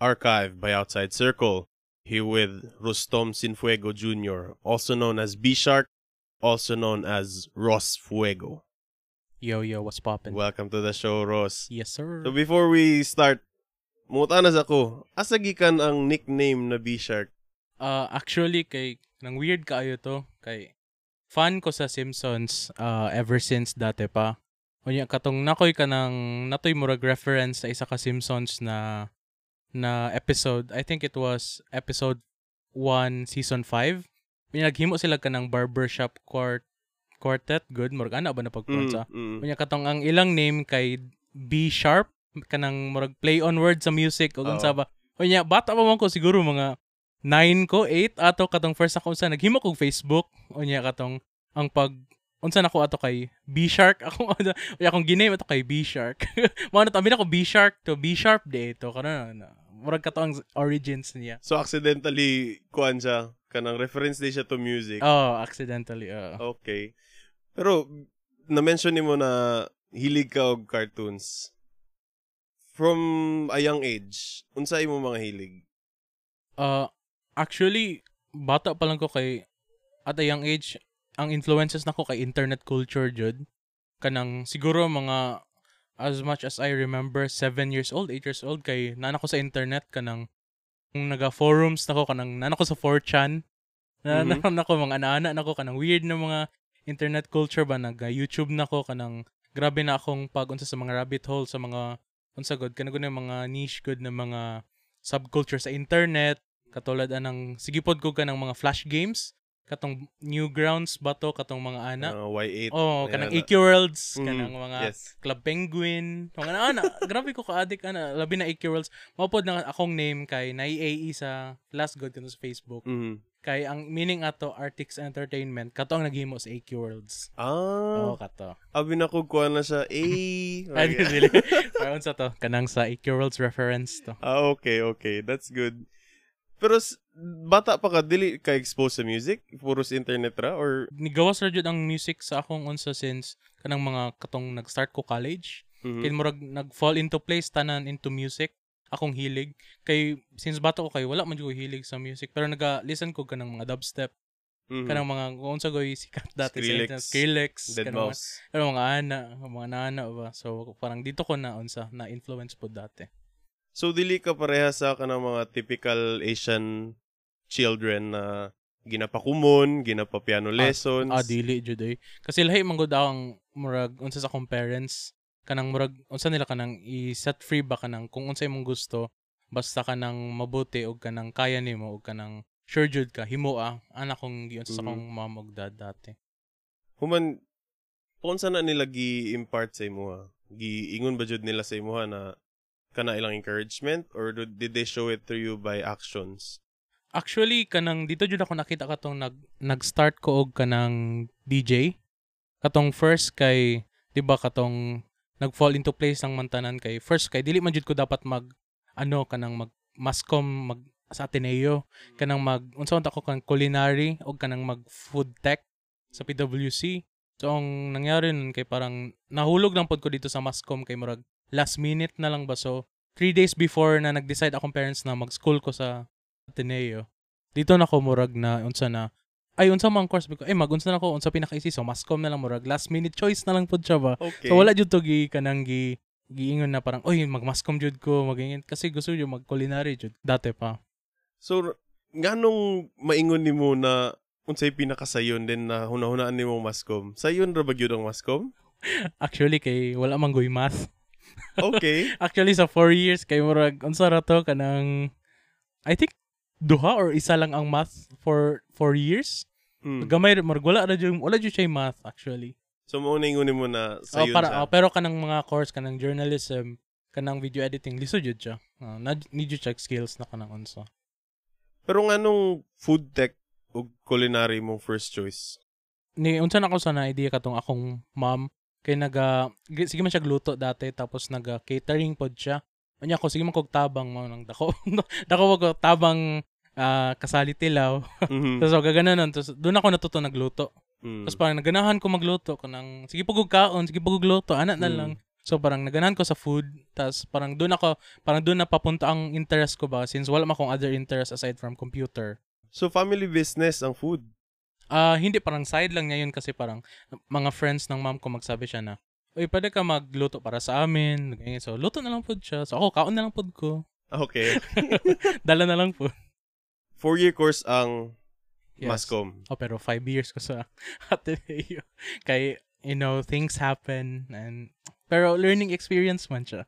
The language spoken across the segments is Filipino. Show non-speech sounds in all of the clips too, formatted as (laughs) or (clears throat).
archived by Outside Circle. Here with Rustom Sinfuego Jr., also known as B Shark, also known as Ross Fuego. Yo, yo, what's poppin'? Welcome to the show, Ross. yes, sir. So before we start, mutanas ako, asa gikan ang nickname na B Shark? Uh, actually, kay, nang weird kaayo to, kay, fan ko sa Simpsons uh, ever since dati pa. Unya, katong nakoy ka ng, natoy murag reference sa isa ka Simpsons na, na episode. I think it was episode 1, season 5. Unya, naghimo sila ka ng barbershop quart, quartet. Good, murag ana ba na pagpunsa? Mm, mm. Katong ang ilang name kay B Sharp kanang murag play on word sa music o unsa ba. Unya bata pa man ko siguro mga 9 ko, 8 ato katong first ako unsa naghimo kog Facebook. Unya katong ang pag unsa nako ato kay B Shark (laughs) ako unya akong giname ato kay B Shark. (laughs) Mao na tabi na ko B Shark to B Sharp de ito karon na murag kato ang origins niya. So accidentally, kuan siya, kanang reference din siya to music. Oh, accidentally. Uh. Okay. Pero, na-mention ni mo na hilig ka og cartoons. From a young age, unsa imo mga hilig? Uh, actually, bata pa lang ko kay, at a young age, ang influences nako kay internet culture, jud. Kanang, siguro mga, as much as I remember, 7 years old, 8 years old, kay, nana ko sa internet, kanang, kung naga-forums nako kanang, nana ko sa 4chan, na, Mhm. na, nako, mga ana nako, kanang weird na mga internet culture ba, naga-YouTube nako, kanang, grabe na akong pag unsa sa mga rabbit hole, sa mga, unsa god, kanang na mga niche good na mga subculture sa internet, katulad anang sigipod ko ka ng mga flash games, katong Newgrounds ba to, katong mga ana. Uh, Y8. oh, kanang na. AQ Worlds, Mhm, kanang mga Yes. Club Penguin, mga ana, (laughs) grabe ko ka-addict ana, labi na AQ Worlds. Mapod na akong name kay na-AE sa Last God sa Facebook. Mhm. Kay ang meaning ato Artix Entertainment, kato ang naghimo sa AQ Worlds. Ah, Oo, kato. abi na ko kuan na siya. Eh. (laughs) Ay, dili. Parang sa to, kanang sa AQ Worlds reference to. ah, okay, okay. That's good. Pero bata pa ka, dili ka exposed sa music? Puro sa internet ra? Or, nigawas ra jud ang music sa akong unsa since kanang mga katong nag-start ko college. Mhm. Kay murag nag-fall into place tanan into music. Akong hilig kay since bata ko kay wala man ko hilig sa music pero naga-listen ko kanang mga dubstep, Mhm. kanang mga kung unsa goy sikat dati Skrillex. sa internet, Skrillex, Dead kanang mga, kanang mga ana, mga nana ba. So parang dito ko na unsa na influence po dati. So, dili ka pareha sa kanang mga typical Asian children na ginapakumon, ginapapiano lessons. Ah, dili jud eh. Kasi lahi man gud ang murag unsa sa akong parents kanang murag unsa nila kanang i-set free ba kanang kung unsa imong gusto basta kanang mabuti og kanang kaya nimo og kanang sure jud ka himo ah anak kong giunsa sa Mhm. akong mom dad dati. Human, unsa na nila gi-impart sa imo ha? Giingon ba jud nila sa imo ha na kana ilang encouragement or did they show it to you by actions? Actually kanang dito jud ako nakita katong nag nag-start ko og kanang DJ. Katong first kay 'di ba katong nag-fall into place ang mantanan kay first kay dili man jud ko dapat mag ano kanang mag mascom mag sa Ateneo kanang mag unsa man ta ko kang culinary o kanang mag food tech sa PWC. So ang nangyari nun kay parang nahulog lang pod ko dito sa mascom kay murag last minute na lang ba so three days before na nag-decide akong parents na mag-school ko sa Ateneo. Dito na ko murag na unsa na ay unsa man course ko ay mag-unsa na ko unsa pinaka-easy so mascom na lang murag last minute choice na lang pod siya ba. Okay. So wala jud to gi kanang gi giingon na parang oy magmascom jud ko magingin kasi gusto jud mag culinary jud dati pa. So, nganong maingon nimo na unsay pinakasayon din na hunahunaan nimo mascom? Sayon ra ba gyud ang mascom? (laughs) Actually kay wala man goy math. Okay. (laughs) Actually sa 4 years kay murag unsa ra to kanang I think duha or isa lang ang math for 4 years. Hmm. Gamay murag wala ra jud wala jud siya yung math actually. So, mo na ingon nimo na Oh, sayon para siya. oh, pero kanang mga course kanang journalism, kanang video editing, liso jud siya. Uh, na need you check skills na kanang unsa. Pero nganong food tech ug culinary mong first choice? Ni unsa na ko sa na idea katong akong mom kay naga gi- sige man siya gluto dati tapos naga catering pod siya. Unya ko sige man kog tabang mo nang dako. (laughs) dako ko tabang ah, kasali tilaw. (laughs) Mhm. Tapos so, gaganon tapos doon ako natuto nagluto. Mm. Tapos parang naganahan ko magluto kanang sige pugog kaon, sige pugog luto, ana na Mm. lang. So parang naganahan ko sa food, tas parang doon ako, parang doon na papunta ang interest ko ba since wala akong other interest aside from computer. So, family business ang food. Ah, hindi parang side lang niya yun kasi parang mga friends ng mom ko magsabi siya na, Uy, pwede ka magluto para sa amin. Ganyan. So, luto na lang po siya. So, ako, kaon na lang po ko. Okay. (laughs) Dala na lang po. Four-year course ang Yes. Mascom. Oh, pero five years ko sa (laughs) Ateneo. Kaya, you know, things happen. and Pero learning experience man siya.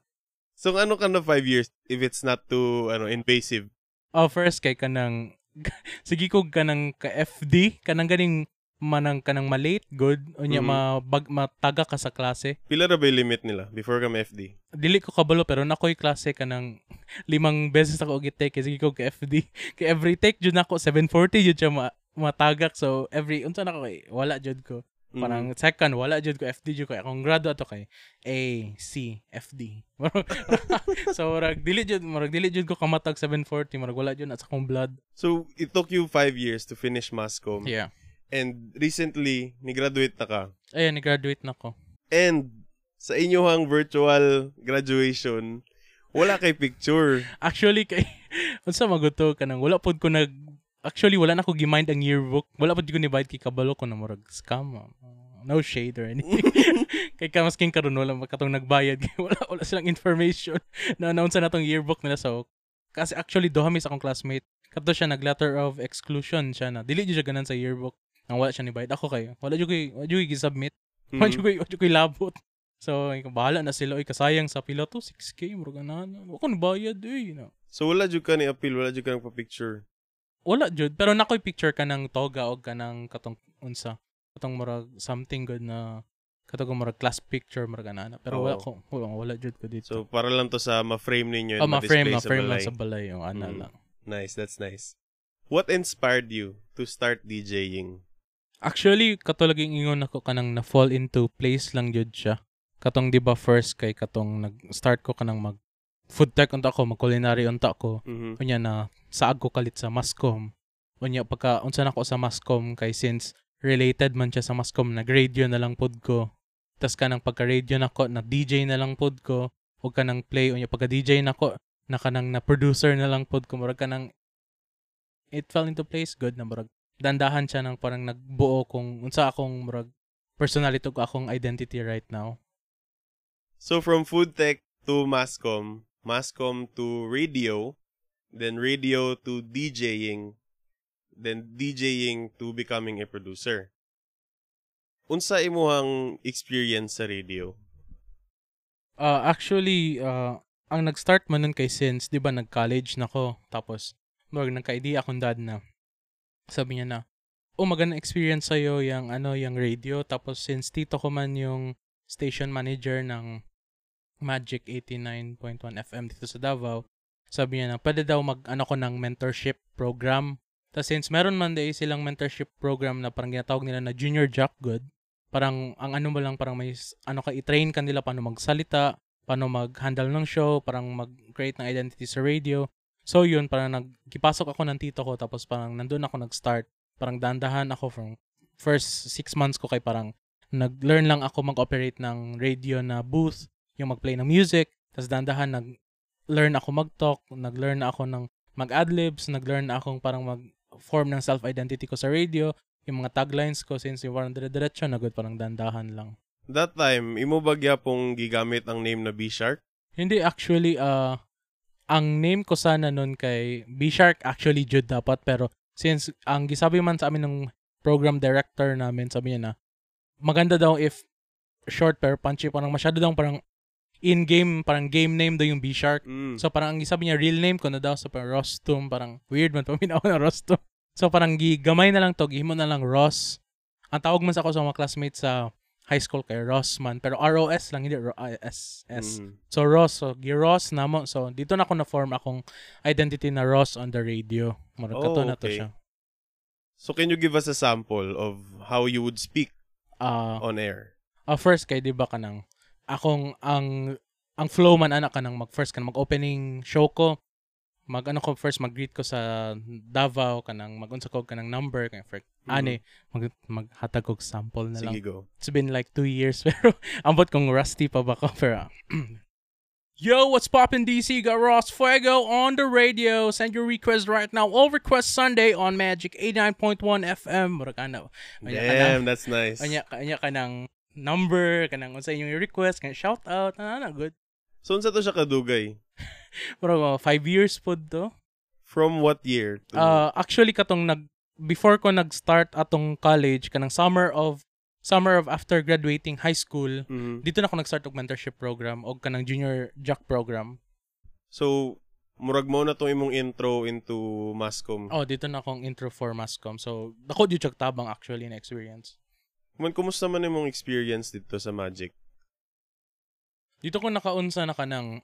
So, ano ka na five years if it's not too ano invasive? Oh, first kay kanang (laughs) sige ko kanang ka FD kanang ganing manang kanang malate good. Unya Mhm. mabag mataga ka sa klase. Pila ra ba limit nila before ka ma-FD? dili ko kabalo pero nakoy klase kanang limang beses ako gitake kay sige ko ka FD (laughs) kay every take jud nako 740 jud siya ma matagak. So every unsa na ko kay wala jud ko Mhm. parang second wala jud ko FD jud ko akong grado ato kay A C FD (laughs) so murag dili jud murag dili jud ko kamatag 740 murag wala jud na sa akong blood So, it took you five years to finish Mascom. yeah And recently, ni-graduate na ka. Ayan, ni-graduate na ko. And sa inyohang virtual graduation, wala kay picture. Actually, kay, (laughs) unsa maguto ka nang, wala pod ko nag, actually, wala na ko gimind ang yearbook. Wala pod ko ni-bite kay kabalo ko na murag scam. ah. No shade or anything. (laughs) kay kamasking karon wala makatong nagbayad. (laughs) Wala, wala silang information (laughs) na announce na tong yearbook nila. So, kasi actually, duha mi sa akong classmate. Kato siya nag-letter of exclusion siya na. Dili siya ganan sa yearbook. Nang wala siya ni-bite. Ako kayo. Wala jud koy, wala jud koy gi-submit. Wala Mhm. koy, wala labot. So, bahala na sila. Oy, kasayang sa pila to. 6K, murag na. Wala ko bayad eh. No. So, wala jud ka ni appeal, wala jud ka ng pa-picture. Wala jud. Pero nakoy picture ka ng toga o ka ng katong unsa. Katong murag something good na katong murag class picture murag ana. Pero wala Oo. ko. Wala, wala jud ko dito. So, para lang to sa ma-frame ninyo oh, ma-frame, ma-frame lang sa balay yung ana Mm. lang. Nice, that's nice. What inspired you to start DJing? Actually, katulad yung ingon ako kanang na-fall into place lang jud siya. Katong di ba first kay katong nag-start ko kanang mag food tech unta ko, mag culinary unta ko. Mhm. Unya na saag ko kalit sa Mascom. Unya pagka unsa na ko sa Mascom kay since related man siya sa Mascom, nag-radio na lang pod ko. Tas kanang pagka-radio na ko, nag-DJ na lang pod ko. O kanang play, unya pagka-DJ na ko, na kanang na-producer na lang pod ko. Murag kanang it fell into place good na murag dandahan siya ng parang nagbuo kung unsa akong murag personality ko akong identity right now. So, from food tech to Mascom, Mascom to radio, then radio to DJing, then DJing to becoming a producer. Unsa imuhang experience sa radio? Uh, actually, uh, ang nag-start man nun kay Since, di ba, nag-college na ko. Tapos, mag nagka-idea akong dad na, sabi niya na, oh, magandang experience sa'yo yung, ano, yung radio. Tapos, since tito ko man yung station manager ng Magic 89.1 FM dito sa Davao, sabi niya na, pwede daw mag, ano ko ng mentorship program. Tapos, since meron man day silang mentorship program na parang ginatawag nila na Junior Jack Good, parang ang ano mo lang parang may ano ka i-train ka nila paano magsalita, paano mag-handle ng show, parang mag-create ng identity sa radio. So yun, parang nagkipasok ako ng tito ko tapos parang nandun ako nag-start. Parang dandahan ako from first six months ko kay parang nag-learn lang ako mag-operate ng radio na booth, yung mag-play ng music, tapos dandahan nag-learn ako mag-talk, nag-learn na ako ng mag-adlibs, nag-learn na akong parang mag-form ng self-identity ko sa radio, yung mga taglines ko since yung parang dire-diretso na good parang dandahan lang. That time, imo bagya pong gigamit ang name na B-Shark? Hindi actually uh ang name ko sana nun kay B-Shark actually Jude dapat pero since ang gisabi man sa amin ng program director namin sabi niya na maganda daw if short pero punchy parang masyado daw parang in-game parang game name daw yung B-Shark Mm. So parang ang sabi niya real name ko na daw sa parang Rostum, parang weird man (laughs) paminaw na Rostum. So parang gigamay na lang to, gihimo na lang Ross. Ang tawag man sa ako sa mga classmates sa high school kay Ross man, pero ROS lang hindi S S. Mm. So Ross, so gi-Ross na mo. So dito na ako na form akong identity na Ross on the radio. Murag Oh, na to okay. siya. So, can you give us a sample of how you would speak Ah, on air? ah, first kay di ba kanang akong ang ang flow man anak kanang mag first kanang mag opening show ko mag ano ko first mag-greet ko sa Davao kanang mag-unsa ko kanang number kay for Mhm. ani mag maghatag kog sample na lang. Sige, go. It's been like two years (laughs) pero ambot kong rusty pa ba ko pero (clears throat) Yo, what's poppin' DC? Got Ross Fuego on the radio. Send your request right now. All request Sunday on Magic 89.1 FM. Murag ano. Ka Damn, that's nice. Anya, anya ka ng number, kanang unsa inyong request, kanang shout out, ano, good. So, unsa to siya kadugay? (laughs) Pero uh, five years po to. From what year? to- Uh, actually, katong nag, before ko nag-start atong college, kanang summer of, summer of after graduating high school, Mhm. dito na ako nag-start og mentorship program o kanang junior jock program. So, murag mo na tong imong intro into Mascom. Oh, dito na akong intro for Mascom. So, dako jud tabang actually na experience. Man, kumusta man imong experience dito sa Magic? Dito ko nakaunsa na kanang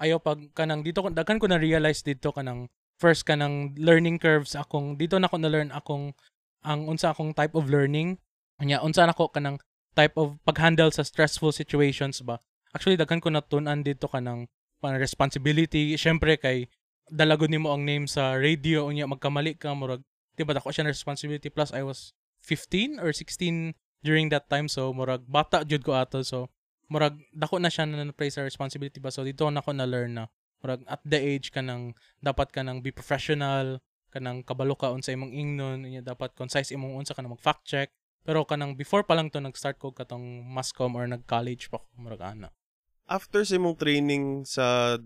ayaw pag kanang dito ko daghan ko na realize dito kanang first kanang learning curves akong dito na ko na learn akong ang unsa akong type of learning. Nya unsa na ko kanang type of paghandle sa stressful situations ba? Actually daghan ko natunan dito kanang pang responsibility. Syempre kay dalagod nimo ang name sa radio. Unya magkamali ka murag di ba dako siya na responsibility. Plus I was 15 or 16 during that time. So murag bata jud ko ato. So murag dako na siya na na-play sa responsibility ba? So dito na ko na learn na. Murag at the age ka nang dapat ka nang be professional kanang kabalo ka unsa imong ingnon unya dapat concise imong unsa ka nang mag fact check. Pero kanang before pa lang to nag-start ko katong mascom or nag-college pa ko murag ana. After sa imong training sa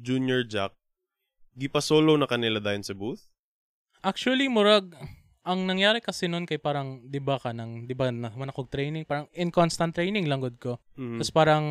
Junior Jack, gipa solo na kanila dayon sa booth? Actually, murag, ang nangyari kasi nun kay parang, di ba ka nang, di ba, na, kog training, parang in constant training lang gud ko. Mhm. Tapos parang,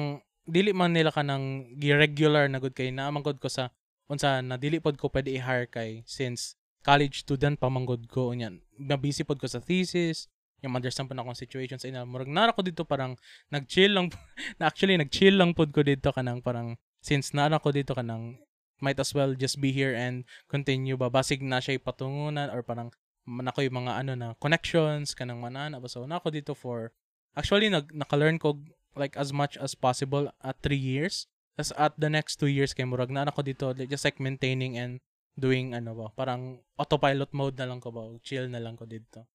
dili man nila ka nang regular na gud kay, naamang gud ko sa, unsa, na dili pod ko pwede i-hire kay, since college student pa man gud ko, unyan, na busy pod ko sa thesis, yung understand po na akong situation sa ina. Murag nara ko dito parang nag-chill lang, (laughs) na actually nag-chill lang pod ko dito kanang parang, since nara ko dito kanang, might as well just be here and continue ba basig na siya patungunan or parang nako yung mga ano na connections kanang manana ba so nako dito for actually nag naka-learn ko like as much as possible at 3 years tas at the next 2 years kay murag na ako dito like, just like maintaining and doing ano ba parang autopilot mode na lang ko ba chill na lang ko dito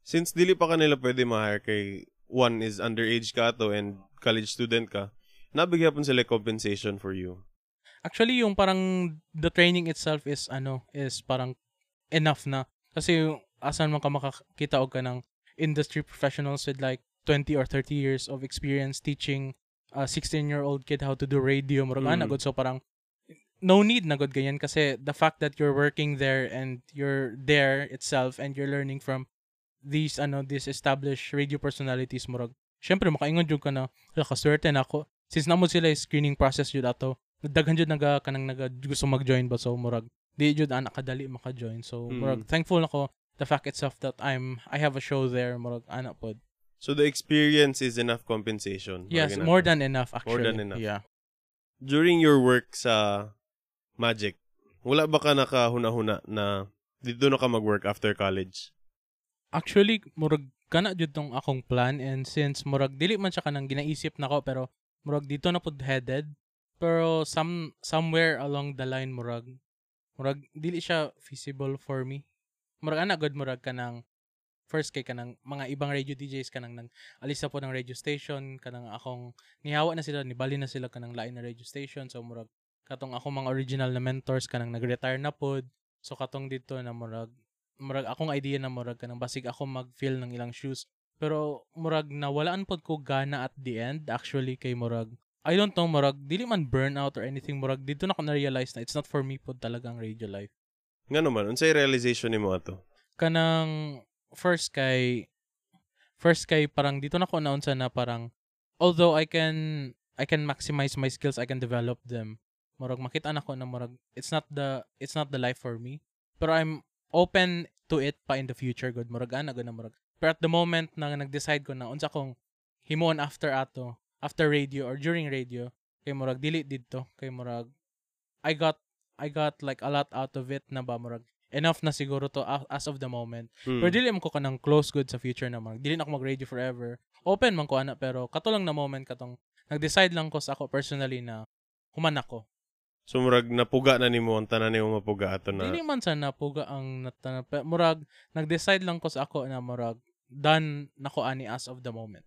Since dili pa kanila pwede ma-hire kay one is underage ka to and college student ka, nabigyan po sila compensation for you. Actually, yung parang the training itself is ano, is parang enough na. Kasi asan man ka makakita og ka ng industry professionals with like 20 or 30 years of experience teaching a 16-year-old kid how to do radio. Murag Mm. ana gud so parang no need na gud ganyan kasi the fact that you're working there and you're there itself and you're learning from these ano these established radio personalities murag syempre makaingon jud ka na "Hala, kaswerte na ako since namo sila screening process jud ato daghan jud naga kanang naga gusto mag-join ba so murag di jud ana kadali maka-join so Mm. murag thankful nako the fact itself that I'm I have a show there murag ana pod So the experience is enough compensation. yes Murag more than enough actually than enough. yeah During your work sa Magic, wala ba ka nakahuna-huna na dito na ka mag-work after college? actually murag kana jud tong akong plan and since murag dili man siya kanang ginaisip nako pero murag dito na pud headed pero some somewhere along the line murag murag dili siya feasible for me. Murag ana good murag kanang first kay kanang mga ibang radio DJs kanang nag alis po ng radio station kanang akong nihawa na sila nibali na sila kanang lain na radio station. So murag katong akong mga original na mentors kanang nag-retire na pod so katong dito na murag murag akong idea na murag kanang basig ako mag-feel ng ilang shoes. Pero murag nawalaan pod ko gana at the end actually kay murag I don't know murag dili man burnout or anything murag dito na ko na realize na it's not for me pod talaga ang radio life. Nga naman, unsay realization nimo ato? kanang first kay first kay parang dito na ko naunsa na parang although I can I can maximize my skills I can develop them. Murag makita na ko na murag it's not the it's not the life for me. Pero I'm open to it pa in the future good murag ana gud na murag. Pero at the moment na nag-decide ko na unsa kong himuon after ato after radio or during radio kay murag dili didto kay murag I got I got like a lot out of it na ba murag enough na siguro to as of the moment Hmm. pero dili man ko kanang close good sa future na murag dili na ako mag-radio forever open man ko ana pero kato lang na moment katong nag-decide lang ko sa ako personally na human ako So murag napuga na nimo ang tanan nimo mapuga ato na. Dili man sa napuga ang natana pe- murag nag-decide lang ko sa ako na murag done nako ani as of the moment.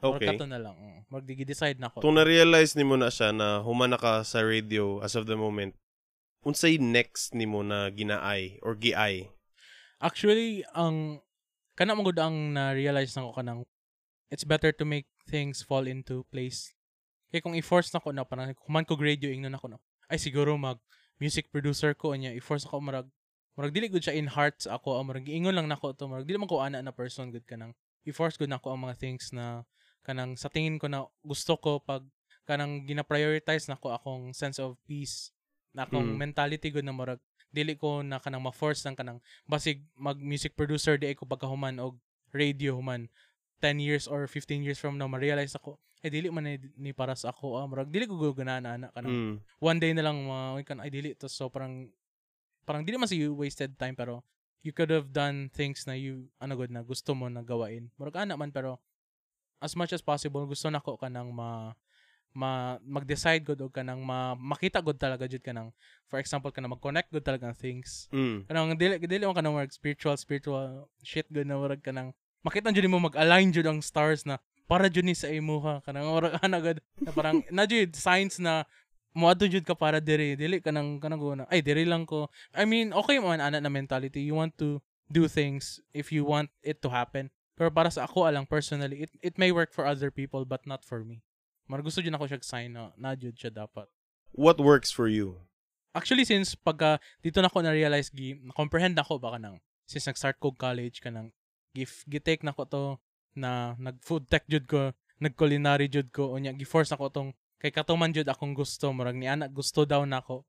Okay. kato na lang. Murag di-decide nako. Kung na-realize nimo na siya na humana ka sa radio as of the moment, unsay next nimo na ginaay or giay? Actually, ang kana mo ang na-realize nako kanang it's better to make things fall into place. Kaya kung i-force nako na parang kuman ko radio ingnon ako na. Ay siguro mag music producer ko niya i-force ako marag marag dili gud siya in hearts ako ang marag ingon lang nako to marag dili man ko ana na person gud kanang i-force gud nako ang mga things na kanang sa tingin ko na gusto ko pag kanang gina-prioritize nako akong sense of peace na akong Mm. mentality gud na marag dili ko na kanang ma-force ng kanang basig mag music producer di ko pagkahuman og radio human 10 years or 15 years from now ma-realize ako eh dili man ni, para sa ako ah, murag dili ko guganahan ana kanang Mm. one day na lang ma kan ay dili to so parang parang dili man you wasted time pero you could have done things na you ano good na gusto mo na gawain murag ana man pero as much as possible gusto nako kanang ma ma mag-decide gud og kanang ma, makita gud talaga jud kanang for example kanang mag-connect gud talaga ang things. Mm. kanang dili dili mo kanang work spiritual spiritual shit good na murag kanang makita jud mo mag-align jud ang stars na para jud ni sa imuha kanang murag ana gud na parang (laughs) na jud signs na moadto jud ka para diri. Dili kanang kanang go na ay diri lang ko. I mean okay man ana na mentality you want to do things if you want it to happen pero para sa ako alang personally it it may work for other people but not for me Mar gusto jud ako siya sign na na jud siya dapat What works for you? Actually, since pagka dito na ko na-realize, gi, na-comprehend na ko baka nang, since nag-start ko college, ka nang, gif, gitake na ko to, na nag-food tech jud ko, nag-culinary jud ko, o niya, gi-force na ko tong, kay katuman jud akong gusto, murag ni anak gusto daw na ako.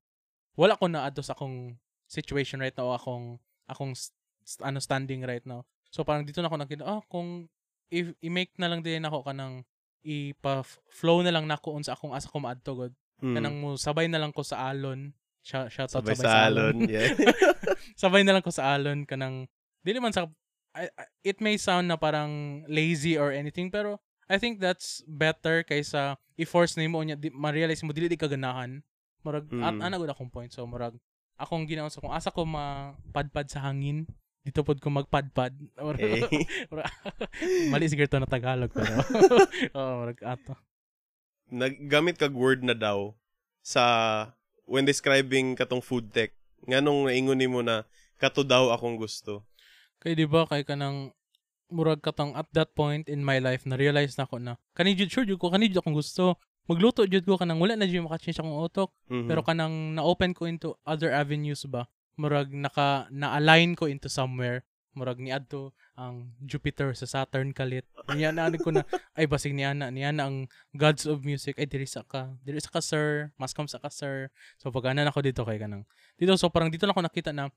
Wala ko na adto sa akong situation right now, akong, akong, st- ano, standing right now. So, parang dito na ako nakita, ah, kung, if, i-make na lang din ako kanang, ipa-flow na lang nako unsa akong asa ko maadto god Mm. kanang mo sabay na lang ko sa alon Shout, shout out Sabay sabay, sa alon. (laughs) Yeah. (laughs) sabay na lang ko sa alon kanang dili man sa I- I- it may sound na parang lazy or anything pero I think that's better kaysa i-force nimo nya di, ma-realize mo dili di ka ganahan murag Mm. at ana gud akong point so murag akong ginaon sa kung asa ko mapadpad sa hangin dito pod ko magpadpad (laughs) Okay. (laughs) mali siguro to na Tagalog pero (laughs) oh ato Naggamit kag word na daw sa when describing katong food tech. Nganong naingon nimo na kato daw akong gusto. Kay di ba kay kanang murag katang at that point in my life na realize na ko na kani jud sure jud ko kani jud akong gusto magluto jud ko kanang wala na jud maka-change akong utok Mhm. pero kanang na-open ko into other avenues ba murag naka na-align ko into somewhere. Murag ni adto ang Jupiter sa Saturn kalit. Niya na ko na (laughs) ay basig ni ana ni ana ang gods of music. Ay diri sa ka diri sa ka sir. Mas kam sa ka sir. So pag ana nako dito kay kanang dito so parang dito na ako nakita na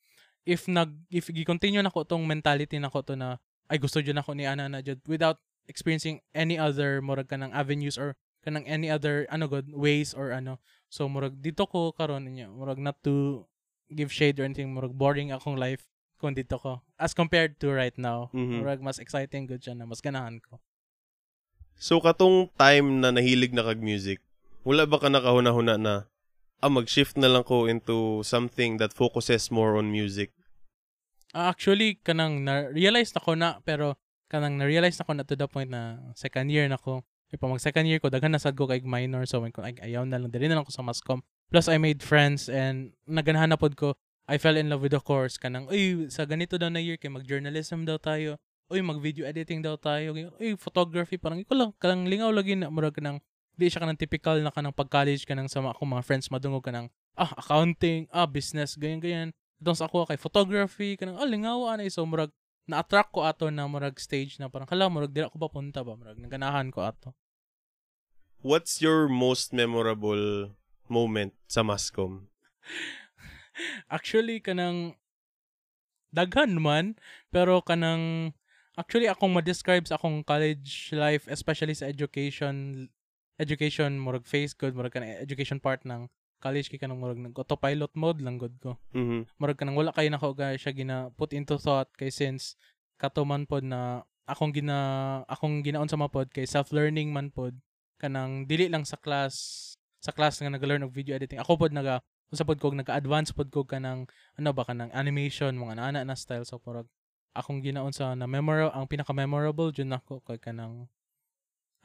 if nag if gi-continue nako tong mentality nako to na ay gusto jud nako ni ana na jud without experiencing any other murag kanang avenues or kanang any other ano god ways or ano. So murag dito ko karon niya murag not to give shade or anything murag boring akong life kung dito ko as compared to right now Mhm. murag mas exciting good siya na mas ganahan ko So katong time na nahilig na kag music, wala ba ka nakahuna-huna na ah mag-shift na lang ko into something that focuses more on music? Ah, actually kanang na-realize na ko na pero kanang na-realize na ko na to the point na second year na ko Kaya pa mag second year ko daghan na sad ko kay minor so when ko ay ayaw na lang diri na lang ko sa mascom plus I made friends and naganahan na ko I fell in love with the course. Kanang uy sa ganito daw na year kay mag journalism daw tayo. Uy mag video editing daw tayo. Uy photography. Parang iko lang kanang lingaw lagi na. Murag kanang di siya kanang typical na kanang pag college kanang sa mga akong mga friends madungog kanang ah accounting ah business ganyan ganyan. Itong sa ako kay photography. Kanang ah lingaw anay so murag na-attract ko ato na murag stage na parang hala murag dira ko papunta ba? Murag naganahan ko ato. What's your most memorable moment sa Mascom? actually kanang daghan man pero kanang actually akong ma-describe sa akong college life especially sa education education murag phase good murag kanang education part ng college kay kanang murag nag autopilot mode lang good ko Mhm. murag kanang wala kay nako guys siya gina put into thought kay since katuman pod na akong gina akong ginaon sa mga pod kay self learning man pod kanang dili lang sa class sa class nga nag-learn og video editing ako pod naga Usa pod ko naka-advance pod ko ka ng ano ba ka ng animation mga ana na style. So murag akong ginaon sa na memorable ang pinaka memorable jud nako kay kanang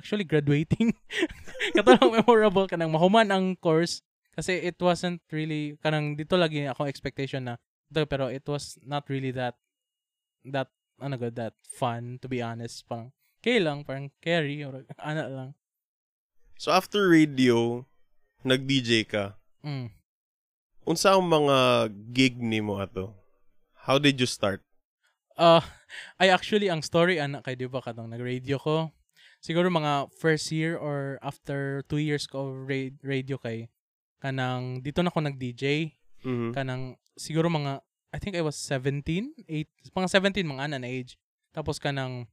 actually graduating. (laughs) Kato lang memorable kanang mahuman ang course. Kasi it wasn't really kanang dito lagi ako expectation na pero it was not really that that ano good that fun to be honest. Parang kay lang parang carry or (laughs) ana lang. So after radio, nag-DJ ka. mm. Unsa ang mga gig nimo ato? How did you start? (laughs) Uh, I actually, ang story, anak kay di ba katong nag-radio ko. Siguro mga first year or after two years ko of ra- radio kay kanang dito na ako nag-DJ. Mhm. Kanang siguro mga I think I was 17, 8, mga 17 mga ana na age. Tapos kanang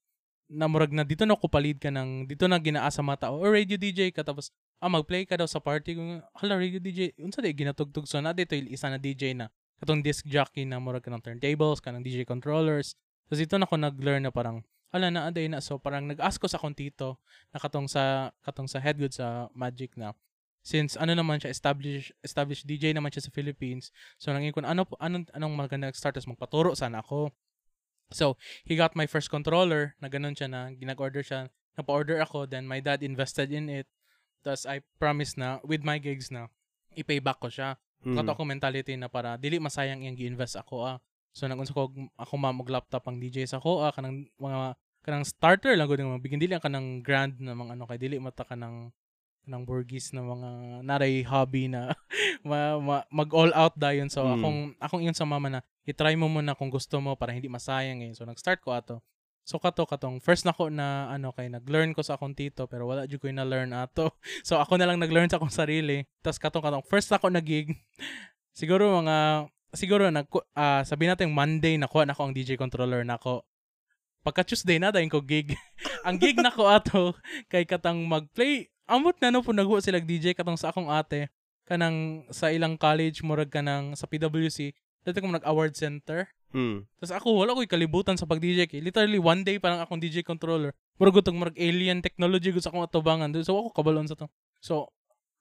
namurag na dito na ko palid ka ng dito na ginaasa mata o radio DJ ka tapos ah mag-play ka daw sa party ko. Hala radio DJ unsa di ginatugtog so na dito isa na DJ na katong disc jockey na murag ka ng turntables ka ng DJ controllers. Tapos dito na ko nag-learn na parang ala na aday na. So parang nag-ask ko sa akong tito na katong sa katong sa head good sa Magic na since ano naman siya established established DJ naman siya sa Philippines so nangin ko ano anong anong maganda start? Tapos magpaturo sana ako. So he got my first controller na ganun siya na ginag-order siya napa-order ako then my dad invested in it tapos I promised na with my gigs na i-pay back ko siya Mhm. Kato ako mentality na para dili masayang yung gi-invest ako ah. So nagunsa ko ako ma mag laptop ang DJ sa ah kanang mga kanang starter lang gud mga bigyan dili ang kanang grand na mga ano kay dili mata kanang kanang burgis na mga naray hobby na (laughs) ma, ma- mag all out dayon so Mm. akong akong iyon sa mama na i-try mo muna kung gusto mo para hindi masayang eh. So nag-start ko ato. So kato katong first nako na ano kay nag-learn ko sa akong tito pero wala jud ko na learn ato. (laughs) So ako na lang nag-learn sa akong sarili. Tapos katong katong first nako na gig (laughs) siguro mga siguro nag ah sabi natin Monday nakuha na ko ang DJ controller nako. Pagka Tuesday na dayon ko gig. (laughs) ang gig nako ato kay katang mag-play amot na no po nagwa sila DJ katong sa akong ate kanang sa ilang college murag kanang sa PWC dati ko nag award center Mm. tapos ako, wala ko'y kalibutan sa pag-DJ. Literally, one day parang akong DJ controller. Murag gutong marag alien technology sa akong atubangan. So, ako kabalon sa to. So,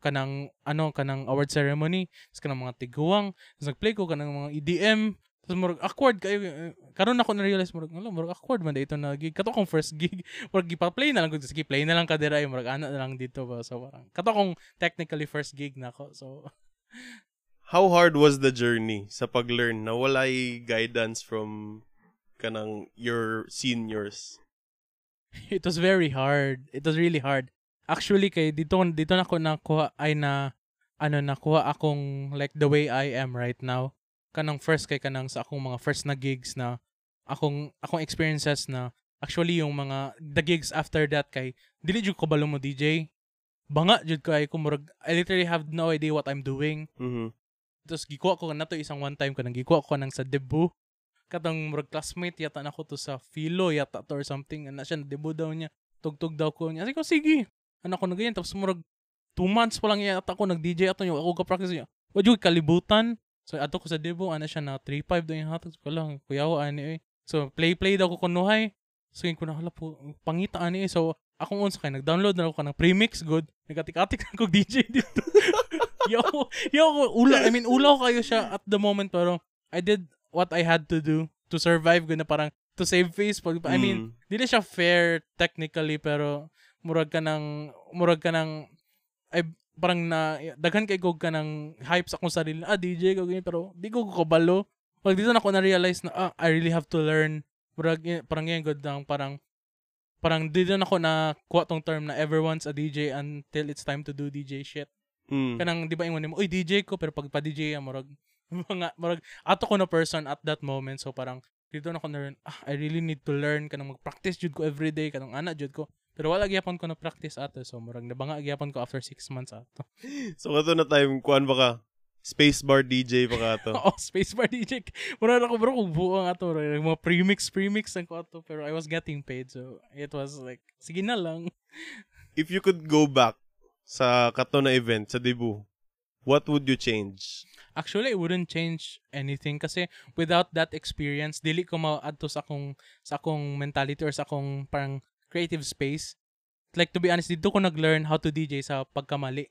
kanang, ano, kanang award ceremony, tapos kanang mga tiguang, tapos nag-play ko kanang mga EDM, tapos murag awkward kayo. eh, Karon ako na-realize, murag, wala, murag awkward man dito na gig. Kato akong first gig. (laughs) Murag, gipa-play na lang ko. Sige, play na lang ka dira. eh, Murag, ana na lang dito ba. So, parang, kato akong technically first gig na ako. So, (laughs) How hard was the journey sa pag-learn na walay guidance from kanang your seniors? (laughs) it was very hard. It was really hard. Actually kay dito dito na ko nakuha ay na ano nakuha akong like the way I am right now. Kanang first kay kanang sa akong mga first na gigs na akong akong experiences na actually yung mga the gigs after that kay dili jud ko balo mo DJ. Banga jud kay ko murag I literally have no idea what I'm doing. Mhm. Tapos gikuha ko na to isang one time ko nang gikuha ko nang sa debut. Katang murag classmate yata na ko to sa Philo yata to or something. Ano siya, debut daw niya. Tugtog daw ko niya. Sige, sige. Ano ko na ganyan. Tapos murag two months pa lang yata ako nag-DJ ato niya. Ako ka-practice niya. Wad yung kalibutan. So ato ko sa debut, ano siya na 3-5 daw yung hatag ko lang. Kuya ko, ani eh. So play-play daw ko kunuhay. So ko na, hala po, pangita ani eh. So akong unsa kay nag-download na ako ka ng premix good. Nagatik-atik na ko (laughs) DJ dito. Yo, yo, ula, I mean, ulaw kayo siya at the moment pero I did what I had to do to survive good na parang to save face. Pag, I mean, Mm. dili siya fair technically pero murag ka ng murag ka ng ay parang na daghan kay gog ka ng hype sa akong sarili ah DJ ko ganyan pero di ko kabalo pag dito na ako na realize na ah, I really have to learn murag y- parang yan good lang parang parang dito na ako na kuha tong term na everyone's a DJ until it's time to do DJ shit Mm. kanang di ba ingon mo oy DJ ko pero pag pa DJ ya murag (laughs) mga murag ato ko na person at that moment so parang dito na ko na ah, I really need to learn kanang mag-practice jud ko every day kanang ana jud ko pero wala gyapon ko na practice ato so murag nabanga gyapon ko after 6 months ato (laughs) So kato na time kuan ba ka? Spacebar DJ pa ka to. (laughs) oh spacebar DJ murag ako bro kung buang ato murag mga premix premix ang ko ato pero I was getting paid so it was like sige na lang If you could go back sa kato na event sa debut, what would you change? Actually, I wouldn't change anything kasi without that experience, dili ko ma-add to sa akong, sa akong mentality or sa akong parang creative space. Like, to be honest, dito ko nag-learn how to DJ sa pagkamali.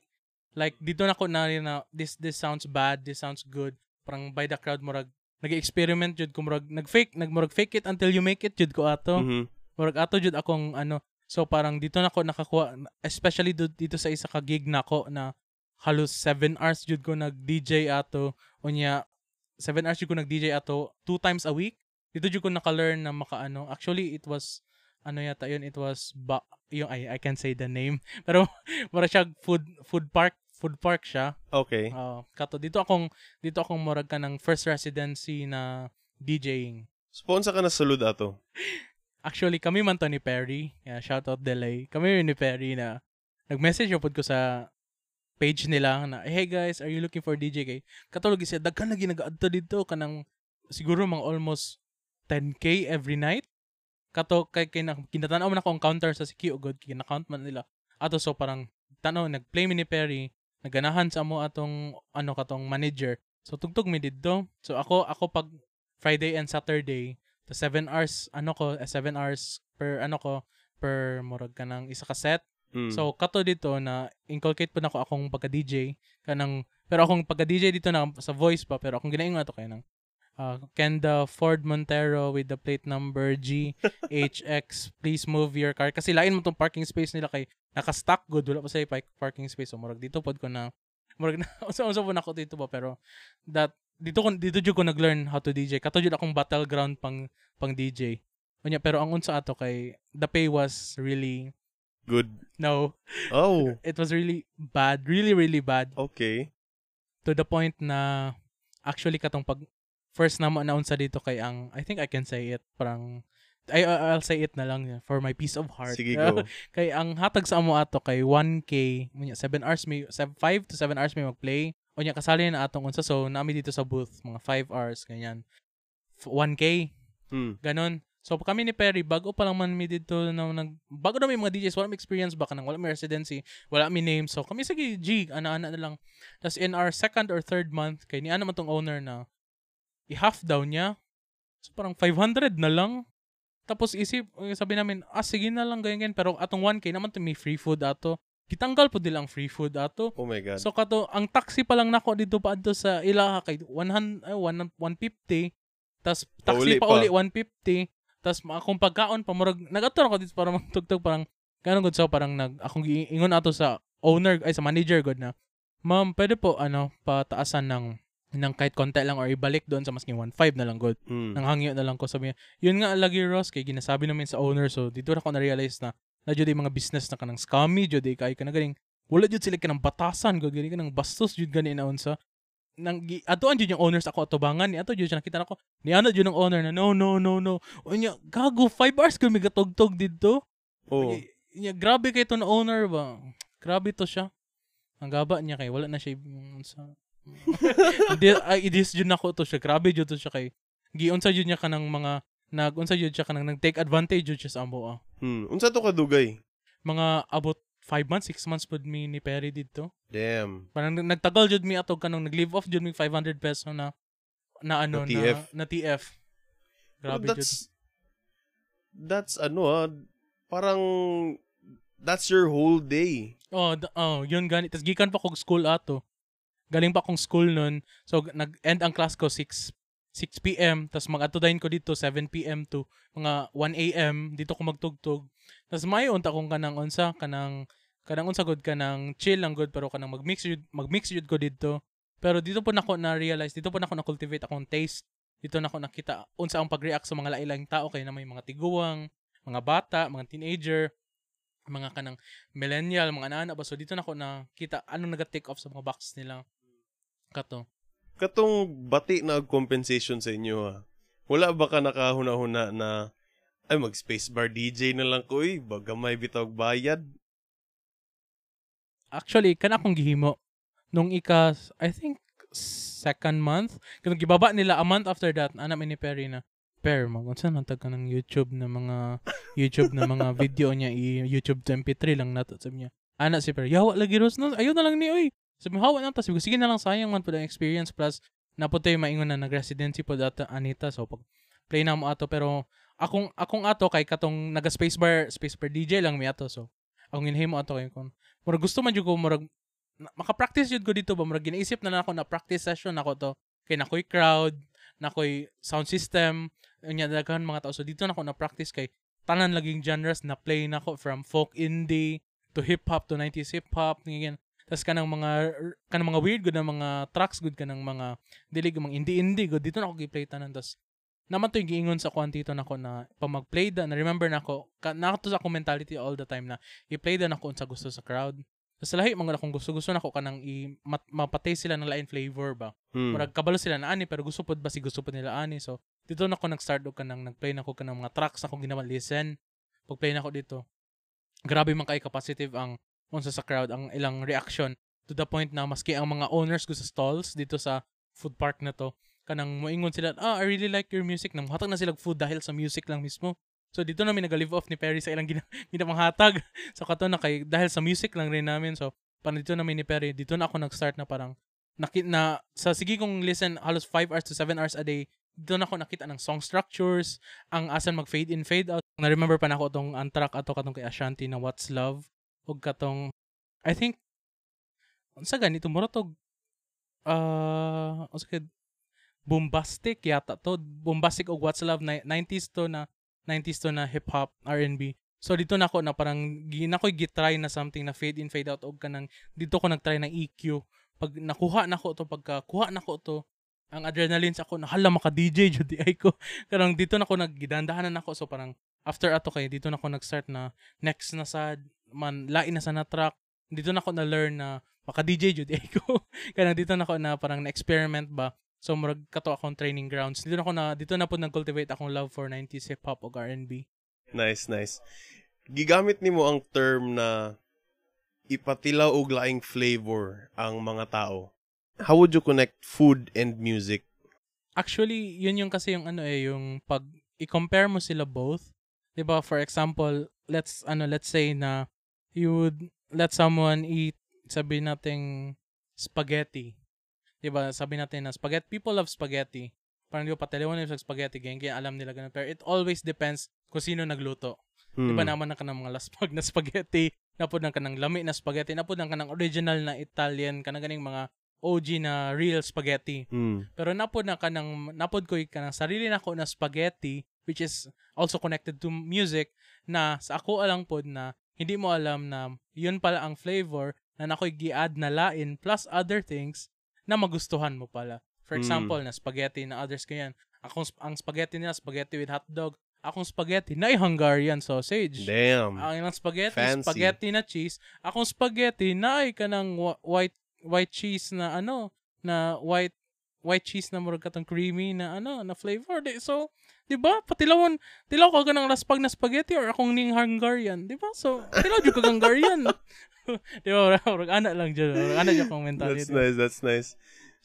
like dito na ko na rin na this this sounds bad, this sounds good. Parang by the crowd murag nag-experiment jud ko murag nag-fake, nagmurag fake it until you make it jud ko ato. Mhm. Murag ato jud akong ano. So parang dito na ko nakakuha especially dito sa isa ka gig na ko na halos 7 hours jud ko nag-DJ ato. Unya 7 hours jud ko nag-DJ ato two times a week. Dito jud ko naka-learn na makaano. Actually it was ano yata yun, it was ba yung I, I can't say the name. (laughs) Pero mura siya food food park, food park siya. Okay. Uh, kato dito akong dito akong murag ka ng first residency na DJing. Sponsor ka na sulod ato. (laughs) Actually, kami man to ni Perry. Yeah, shout out Delay. Kami ni Perry na nag-message upod ko sa page nila na, hey guys, are you looking for DJ kay? Katulog siya, daghan na ginagaadto dito kanang siguro mga almost 10k every night. Kato kay kay na- kinatanaw man ako ang counter sa CQ god kina-count man nila. Ato so parang tanaw nag-play mi ni Perry, naganahan sa mo atong ano katong manager. So tugtog mi didto. So ako ako pag Friday and Saturday, the 7 hours ano ko, 7 hours per ano ko per murag ka ng isa ka set. Mm. So kato dito na inculcate po na ko akong pagka DJ kanang pero akong pagka DJ dito na sa voice pa pero akong ginaingon ato kay nang uh, Kenda Ford Montero with the plate number GHX please move your car kasi lain mo tong parking space nila kay naka-stock good wala pa sa pa- parking space so murag dito pod ko na murag na (laughs) usa-usa po na ako dito ba pero that dito ko dito jud ko nag-learn how to DJ kato jud akong battleground pang pang DJ Unya, pero ang unsa ato kay the pay was really Good. no Oh, (laughs) it was really bad, really really bad okay. to the point na actually katong pag first na mo announce dito kay ang I think I can say it parang I I'll say it na lang for my peace of heart. Sige, go. (laughs) kay ang hatag sa amo ato kay 1k, munya 7 hours may 5 to 7 hours may mag-play. Unya kasali na atong unsa so nami dito sa booth mga 5 hours ganyan. F- 1k Hmm. ganon. So kami ni Perry bago pa lang man mi dito na nag bago na may mga DJs wala may experience baka nang wala may residency, wala may name. So kami sige G ana-ana na lang. Tapos in our second or third month kay ni ano man tong owner na i-half down niya. So parang 500 na lang. Tapos isip sabi namin ah sige na lang ganyan pero atong 1k naman to may free food ato. Kitanggal po dilang free food ato. Oh my God. So kato ang taxi pa lang nako dito pa adto sa ilaha kay 100 ay 1 150 tas taxi Pauli pa pa. uli 150 tas akong pagkaon pa murag nagato ako dito para magtugtog parang kanang gud so parang nag akong giingon ato sa owner ay sa manager god na ma'am pwede po ano pataasan ng ng kahit konti lang or ibalik doon sa maski 1.5 na lang god Hmm. nang hangyo na lang ko sabi niya yun nga lagi Ross kay ginasabi namin sa owner so dito na ko na realize na na jud mga business na kanang scammy jud kay ka na galing wala jud sila kanang batasan gud gani kanang bastos jud gani na unsa nang gi- atoan jud yung owners ako atubangan ni ato jud nakita nako ni ana jud ng owner na no no no no unya gago 5 hours kami gatugtog dito Oh. Unya, grabe kay to na owner ba grabe to siya ang gaba niya kay wala na siya sa (laughs) Hindi ay idis jud nako to siya grabe jud to siya kay giunsa jud niya kanang mga nagunsa jud siya kanang nag-take advantage jud siya sa amo ah. Hmm. Unsa to kadugay? Mga abot 5 months, 6 months pud mi ni Perry dito. Damn. Parang nag- nagtagal jud mi ato kanang nag-leave off jud mi 500 peso na na ano Na TF. na, na TF. Grabe jud. that's that's ano ah, parang that's your whole day. Oh, d- oh, yun gani. Tas gikan pa kog school ato. Galing pa akong school nun. So nag-end ang class ko 6 6 p.m. Tas mag-atudayin ko dito 7 p.m. to mga 1 a.m. Dito ko magtugtog. Tas may unta kong kanang unsa kanang kanang unsa good kanang chill lang good pero kanang mag-mix jud mag-mix ko dito. Pero dito po nako na realize, dito po nako na cultivate akong taste. Dito nako nakita unsa ang pag-react sa mga lailang tao kay na may mga tiguwang, mga bata, mga teenager, mga kanang millennial, mga anak ba. So dito na ako nakita anong naga-take off sa mga box nila. Kato. Katong bati na compensation sa inyo ah. Wala ba ka nakahuna-huna na ay mag spacebar DJ na lang ko eh, bagamay bitaw og bayad. Actually, kana akong gihimo nung ika I think second month. Kanang gibaba nila a month after that, ana ni Perry na Per, magunsa nang tag ka ng YouTube na mga YouTube na mga (laughs) video niya i YouTube to MP3 lang nato sabi niya. Ana si Per, yawa lagi Ros no. Ayaw na lang ni oy. Sabi hawa na ta sabi ko sige na lang sayang man pud ang experience. Plus naputoy maingon na nag-residency po data Anita. So pag play na mo ato. Pero akong akong ato kay katong naga spacebar spacebar DJ lang mi ato. So akong inhimo ato kay kon murag gusto man jud ko murag maka-practice jud ko dito ba? Murag ginaisip na na ako na practice session ako to. Kay nakoy crowd nakoy sound system unya daghan mga tao. So dito na ako na practice kay tanan laging genres. Na play na ako from folk indie to hip hop to 90s hip hop ganyan tas kanang mga kanang mga weird good na mga tracks good kanang mga dili mga indie indie good. Dito na ako gi-play tanan tas naman to yung giingon sa kuan dito nako na pa mag-play da na remember nako ka, nako to sa akong mentality all the time na i-play da nako unsa gusto sa crowd. Sa lahi mga akong gusto gusto nako kanang i mat, mapatay sila ng lain flavor ba. Hmm. murag kabalo sila na ani pero gusto pod ba si gusto pod nila ani. So dito na ako nag-start og kanang nag-play na ko kanang mga tracks ako ginawa listen. Pag play na ko dito. Grabe man kay ka-positive ang unsa sa crowd ang ilang reaction to the point na maski ang mga owners ko sa stalls dito sa food park na to kanang moingon sila ah I really like your music. Nang hatag na sila food dahil sa music lang mismo. So dito namin nag-live off ni Perry sa ilang gina (laughs) ginapanghatag so kato na kay dahil sa music lang rin namin so parang dito namin ni Perry dito na ako nag-start na parang naki, na sa sige kong listen halos 5 hours to 7 hours a day doon ako nakita ng song structures ang asan mag fade in fade out. Na remember pa na ako tong ang track ato katong kay Ashanti na What's Love ug katong I think unsa ganito mura tog uh, unsa kay bombastic yata to bombastic og What's Love na 90s to na 90s to na hip hop R&B so dito na ako na parang na ko'y gitry na something na fade in fade out og kanang dito ko nagtry ng EQ pag nakuha na ko to pagka kuha na ko to ang adrenaline sa ako na hala maka DJ (laughs) jud ay ko. Karang dito na ko naggidandahanan na ako. So parang after ato kay dito na ako nag-start na next na sad man lain na sa na track dito na ako na learn na maka DJ jud ay ko (laughs) kaya dito na ako na parang na experiment ba so murag kato akong training grounds dito na ako na dito na po nag-cultivate akong love for 90s hip hop ug R&B Nice, nice. Gigamit nimo ang term na ipatilaw og laing flavor ang mga tao. How would you connect food and music? Actually, yun yung kasi yung ano eh, yung pag i-compare mo sila both, 'di ba? For example, let's ano, let's say na you would let someone eat sabi nating spaghetti. 'Di ba? Sabi natin na spaghetti, people love spaghetti. Parang di ba pataliwan nila sa spaghetti, ganyan, kaya alam nila ganun. Pero it always depends kung sino nagluto. Di ba Hmm. naman na ka ng mga laspag na spaghetti, napod na ka ng lami na spaghetti, napod na ka ng original na Italian, ka na ganing mga OG na real spaghetti. Hmm. Pero napod na ka ng, napod ko ka ng sarili na ko na spaghetti, which is also connected to music, na sa ako alang pod na hindi mo alam na yun pala ang flavor na nakoy gi-add na lain plus other things na magustuhan mo pala. For Mm. example, na spaghetti na others ko yan. Akong, ang spaghetti nila, spaghetti with hotdog. Akong spaghetti na Hungarian sausage. Damn. Ang ilang spaghetti, Fancy. spaghetti na cheese. Akong spaghetti na ay kanang white white cheese na ano, na white white cheese na murag katong creamy na ano, na flavor. So, 'di ba? Patilawon, tilaw ka ganang laspag na spaghetti or akong ning Hungarian, 'di ba? So, tilaw jud ka Hungarian. 'Di ba? Murag ana lang jud. Murag ana jud akong mentality. That's nice, that's nice.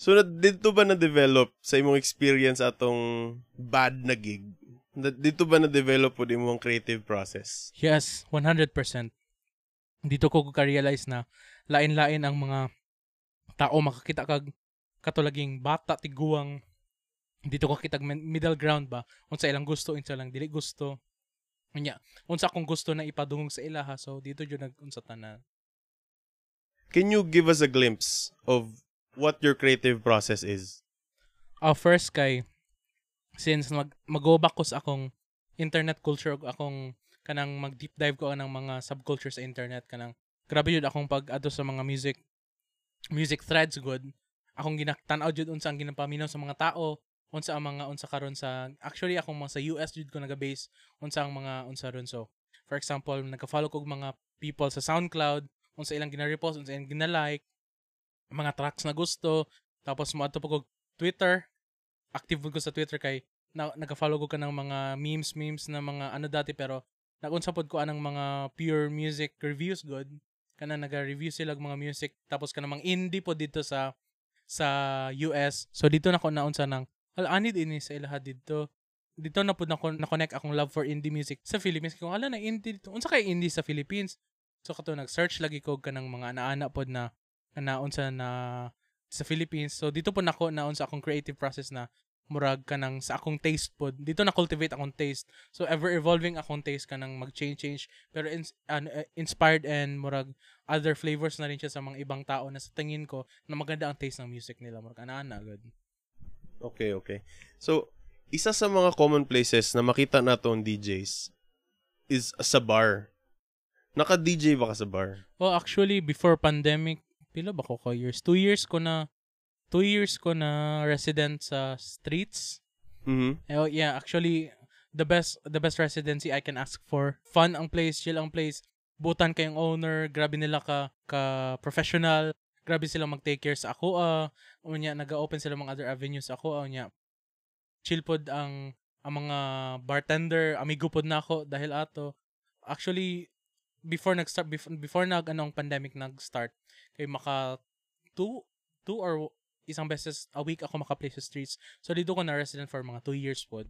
So, na, dito ba na-develop sa imong experience atong bad na gig? Na, dito ba na-develop po imong creative process? Yes, 100%. Dito ko ka-realize na lain-lain ang mga tao makakita kag katulaging bata tiguang dito ko kitag middle ground ba? Unsa ilang gusto unsa lang dili gusto. Unya, unsa akong gusto na ipadungog sa ilaha so dito jud nag unsa tanan Can you give us a glimpse of what your creative process is? uh, first kay since mag mag-go back ko sa akong internet culture akong kanang mag deep dive ko ng mga subculture sa internet kanang grabe yun akong pag adto sa mga music music threads good. Akong ginaktan-aw jud unsa ang ginapaminaw sa mga tao unsa ang mga unsa karon sa actually akong mga sa US jud ko naga-base unsa ang mga unsa ron. So for example nagka-follow ko og mga people sa SoundCloud unsa ilang gina-repost unsa ilang gina-like mga tracks na gusto. Tapos mo adto pa ko Twitter. Active ko sa Twitter kay na, nagka-follow ko ka ng mga memes memes na mga ano dati pero nagunsa pod ko anang mga pure music reviews good kana naga-review sila mga music. Tapos kana mga indie po dito sa sa US so dito na ko naunsa nang al anid ini sa ilaha dito. Dito na pud na na-connect akong love for indie music sa Philippines. Kung ala na indie dito unsa kay indie sa Philippines? So kato nag-search lagi ko kanang mga ana-ana pod na na unsa na sa Philippines. So dito po nako naunsa akong creative process na murag kanang sa akong taste pod dito na cultivate akong taste. So ever evolving akong taste kanang mag change change pero in, uh, inspired and murag other flavors na rin siya sa mga ibang tao na sa tingin ko na maganda ang taste ng music nila. Murag ana ana good okay okay so isa sa mga common places na makita naton DJs is sa bar naka DJ ba ka sa bar well actually before pandemic pila ba ko ka years two years ko na two years ko na resident sa streets. Mm-hmm. Oh, yeah, actually, the best the best residency I can ask for. Fun ang place, chill ang place. Butan kayong owner, grabe nila ka ka professional. Grabe sila mag-take care sa ako. Uh, unya naga-open sila mga other avenues ako. Uh, unya chill pod ang ang mga bartender, amigo pod na ako dahil ato. Actually, before nag-start before, before nag anong pandemic nag-start, kay maka two two or isang beses a week ako maka-play sa streets. So dito ko na resident for mga 2 years po.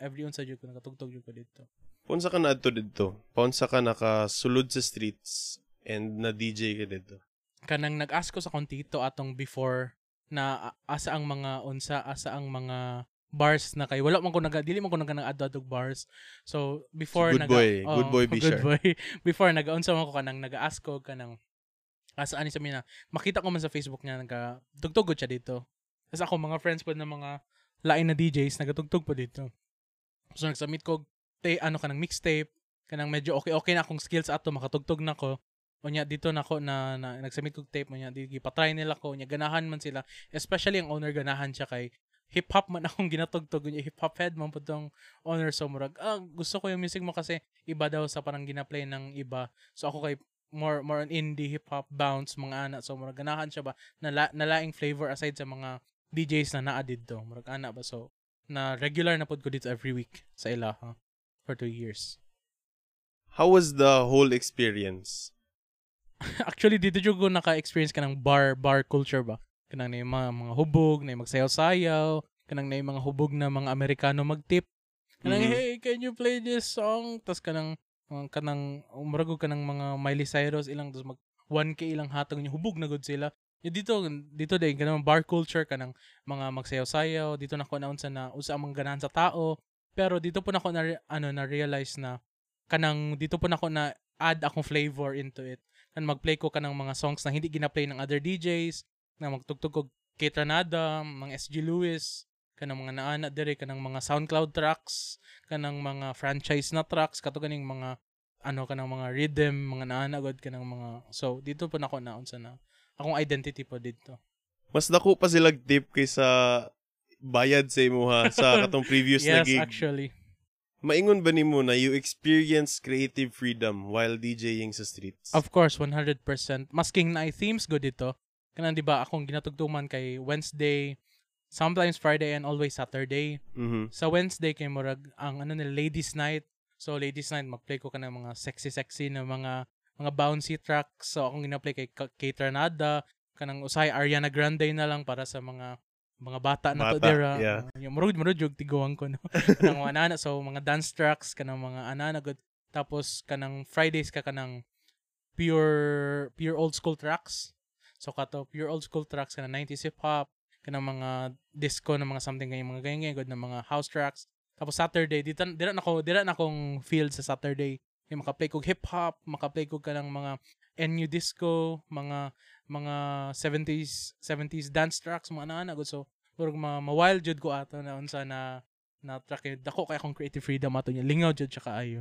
Every unsa jud ko nakatugtog jud ko dito. Punsa ka na adto dito? Punsa ka nakasulod sa streets and na DJ ka dito? Kanang nag-ask ko sa kontito atong before na asa ang mga unsa asa ang mga bars na kay wala man ko naga dili man ko naga nag og bars so before good naga boy oh, (laughs) good boy be good sure. boy before naga unsa man ko kanang naga-ask ko kanang Asa ani sa mina, makita ko man sa Facebook niya naga tugtog siya dito. Tapos ako mga friends po na mga lain na DJs nagatugtog po dito. So nagsubmit ko te ano kanang mixtape, kanang medyo okay okay na akong skills ato makatugtog na ko. Unya dito na ako na, na nagsubmit kog tape mo niya, di gipatry nila ko, unya ganahan man sila. Especially ang owner ganahan siya kay hip hop man (laughs) akong ginatugtog unya hip hop head man pud tong owner. So murag ah, gusto ko yung music mo kasi iba daw sa parang gina-play ng iba. So ako kay more more on indie hip hop bounce mga ana. So murag ganahan siya ba? Na la, nalaing flavor aside sa mga DJs na naa didto. Murag ana ba? So na regular na pod ko dito every week sa ila ha, for two years. How was the whole experience (laughs) actually dito jud ko naka-experience ka ng bar bar culture ba? Kanang na mga, mga hubog na magsayaw-sayaw kanang na mga hubog na mga Amerikano magtip. Kanang mm-hmm. hey can you play this song? Tas kanang kanang umuragog kanang mga Miley Cyrus ilang dos mag 1k ilang hatag niya hubog na gud sila. Yung dito dito din kanang bar culture kanang mga magsayaw-sayaw. Dito na ko na unsa na usa ang ganahan sa tao. Pero dito po na ko na ano na realize na kanang dito po na ko na add akong flavor into it kan magplay ko kanang mga songs na hindi gina-play ng other DJs na magtugtog ko Ketranada, mga SG Lewis, kanang mga naana dire kanang mga SoundCloud tracks kanang mga franchise na tracks kato kaning mga ano kanang mga rhythm mga naana god kanang mga so dito po nako naon sa na akong identity po dito. Mas dako pa sila tip kaysa bayad sa imo ha sa (laughs) katong previous yes, na gig. actually maingon ba nimo na you experience creative freedom while DJing sa streets of course 100% masking na themes go dito kanang di ba akong ginatugtuman kay Wednesday sometimes Friday and always Saturday. Mm-hmm. Sa Wednesday kay murag ang ano nila ladies night. So ladies night magplay ko kanang mga sexy sexy na mga mga bouncy tracks. So akong gina-play kay Kate Ranada, kanang usay Ariana Grande na lang para sa mga mga bata na bata, to dira. Yeah. Uh, yung murag murag jug tiguan ko no. (laughs) kanang mga anana so mga dance tracks kanang mga anana good. Tapos kanang Fridays ka kanang pure pure old school tracks. So kato pure old school tracks kanang 90s hip hop, kanang mga disco na mga something kay mga ganyan good na mga house tracks. Tapos Saturday, dito dira na ko dira na akong field sa Saturday. Kay maka-play kog hip hop, maka-play kog kanang mga NU disco, mga mga 70s 70s dance tracks mga ana good so murag ma, ma wild jud ko ato na unsa na na track yun. Dako kay akong creative freedom ato niya. Lingaw jud siya kaayo.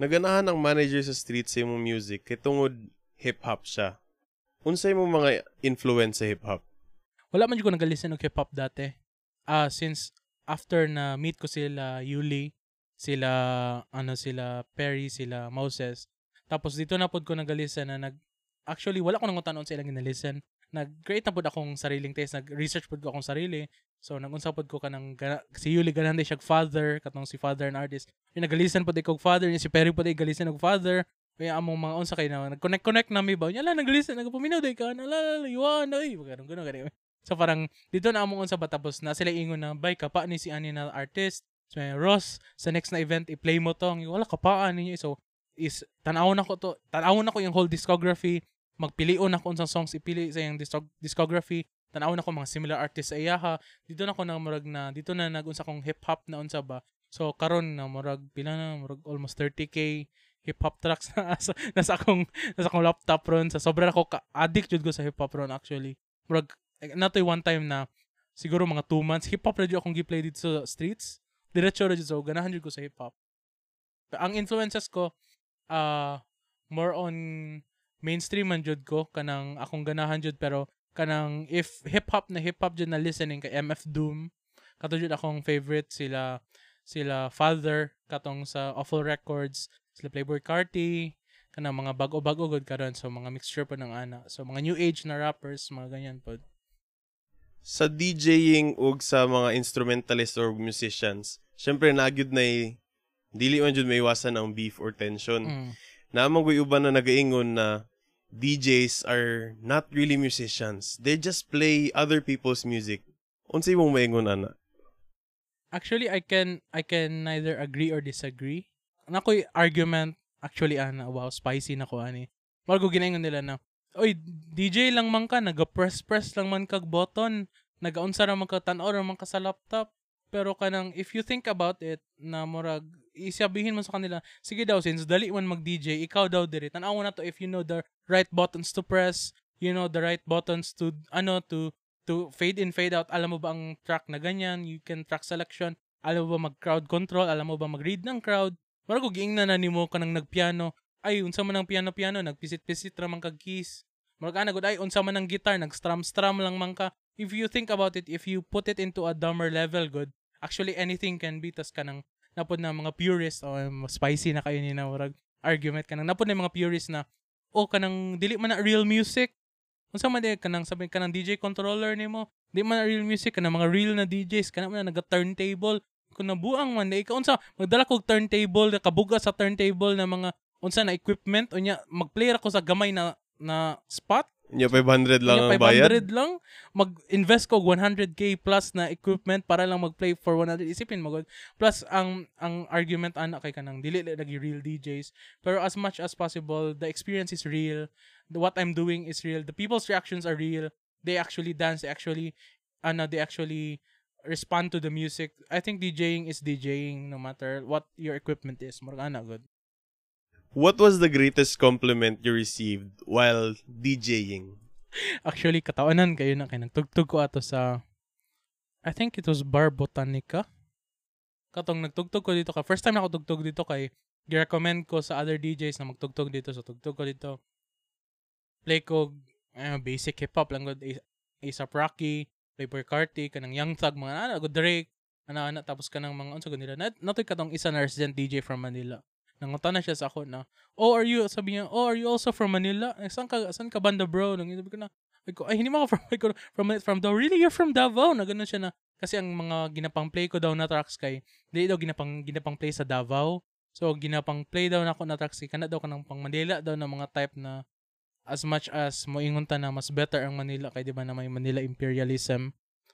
Naganahan ang manager sa street sa imong music kay tungod hip hop siya. Unsay mo mga influence sa hip hop? wala man ko nag-listen og hip-hop dati. Ah, uh, since after na meet ko sila Yuli, sila ano sila Perry, sila Moses. Tapos dito na pod ko nag-listen na nag actually wala ko nang tanon sa ilang gina-listen. Nag-create na pod akong sariling taste, nag-research pod ko akong sarili. So nag-unsa pod ko kanang si Yuli ganan siya father, katong si father na artist. Yung nag-listen pod ko father, ni si Perry pod nag-listen og father. Kaya among mga unsa kay na nag-connect-connect na mi ba? Nya la nag-listen nagpaminaw day ka na la la yuan ay ganun ganun ganun. So parang dito na among sa batapos na sila ingon na bay kapa ni si ani na artist. So Ross sa next na event i-play mo tong wala kapaan ninyo so is tanawon nako to tanawon nako yung whole discography magpilion ako unsang songs ipili sa yung discography. Tanaw na ko mga similar artists ay ha dito na ko na murag na dito na nagunsa kong hip hop na unsa ba. So karon na murag pila na murag almost 30k hip hop tracks (laughs) na sa nasa akong nasa akong laptop ron. Sa sobra ako ka addict jud ko sa hip hop ron actually. Murag natoy one time na siguro mga 2 months hip hop radio akong gi-play dito sa streets. Diretso ra so ganahan jud ko sa hip hop ang influences ko uh, more on mainstream man jud ko kanang akong ganahan jud pero kanang if hip hop na hip hop jud na listening kay MF Doom kato jud akong favorite sila sila Father katong sa Awful Records sila Playboy Carti kanang mga bago-bago gud karon so mga mixture po ng ana. So mga new age na rappers mga ganyan po. Sa DJing ug sa mga instrumentalist or musicians syempre nagyud na dili man jud may iwasan ang beef or tension. Mm. Naamang uban na nagaingon na DJs are not really musicians. They just play other people's music. Unsay mong maingon ana? Actually, I can I can neither agree or disagree. Nakoy argument actually ana wow spicy na ko ani. Margo ginaingon nila na Oy, DJ lang man ka, naga-press-press lang man kag button, nagaunsa ra man ka tan-aw man ka sa laptop. Pero kanang if you think about it na murag isabihin mo sa kanila, sige daw since dali man mag-DJ, ikaw daw diri. Tan-aw na to if you know the right buttons to press, you know the right buttons to ano to to fade in fade out. Alam mo ba ang track na ganyan? You can track selection. Alam mo ba mag crowd control? Alam mo ba mag-read ng crowd? Murag giing na nimo kanang nagpiano. Ay unsa man ang piano-piano, nagpisit-pisit ra man kag keys. Murag ana gud ay unsa man ang guitar, nag-strum-strum lang man ka. If you think about it, if you put it into a dumber level good, actually anything can be tas kanang napod na mga purist o oh, spicy na kayo ni na murag argument kanang napod na mga purist na oh, kanang dili man na real music. Unsa man di kanang sabi kanang DJ controller nimo di man na real music kanang mga real na DJs kanang man naga turntable kung nabuang man ikaw unsa magdala kog turntable kabuga sa turntable na mga unsa na equipment unya magplay ra ko sa gamay na na spot Nya 500 lang ang bayad. 500 lang. Mag-invest ko 100k plus na equipment para lang mag-play for 100. Isipin mo Plus ang ang argument ana kay kanang dili lagi real DJs. Pero as much as possible, the experience is real. The, what I'm doing is real. The people's reactions are real. They actually dance, they actually ano, they actually respond to the music. I think DJing is DJing no matter what your equipment is. Murag ana good. What was the greatest compliment you received while DJing? Actually, katawanan kayo na kay nagtugtog ko ato sa I think it was Bar Botanica. Katong nagtugtog ko dito ka. First time na ako tugtog dito kay gi-recommend ko sa other DJs na magtugtog dito. So, tugtog ko dito. Play ko uh, basic hip-hop lang. A$AP Rocky, Playboy Carti, kanang Young Thug, mga ano, Drake, ana-ana, tapos kanang mga unsa nila. Natoy katong isa na resident DJ from Manila. Nangutan na siya sa ako na, oh, are you, sabi niya, oh, are you also from Manila? Eh, saan ka, saan ka banda bro? Nang sabi ko na, ay, ko, ay hindi mo ako from, (laughs) ko, from, from Davao. Really, you're from Davao? Na ganun siya na, kasi ang mga ginapang play ko daw na tracks kay, hindi daw ginapang, ginapang play sa Davao. So, ginapang play daw na ako na tracks kay, kana daw ka ng pang Manila daw na mga type na, as much as moingon ta na mas better ang Manila kay di ba na may Manila imperialism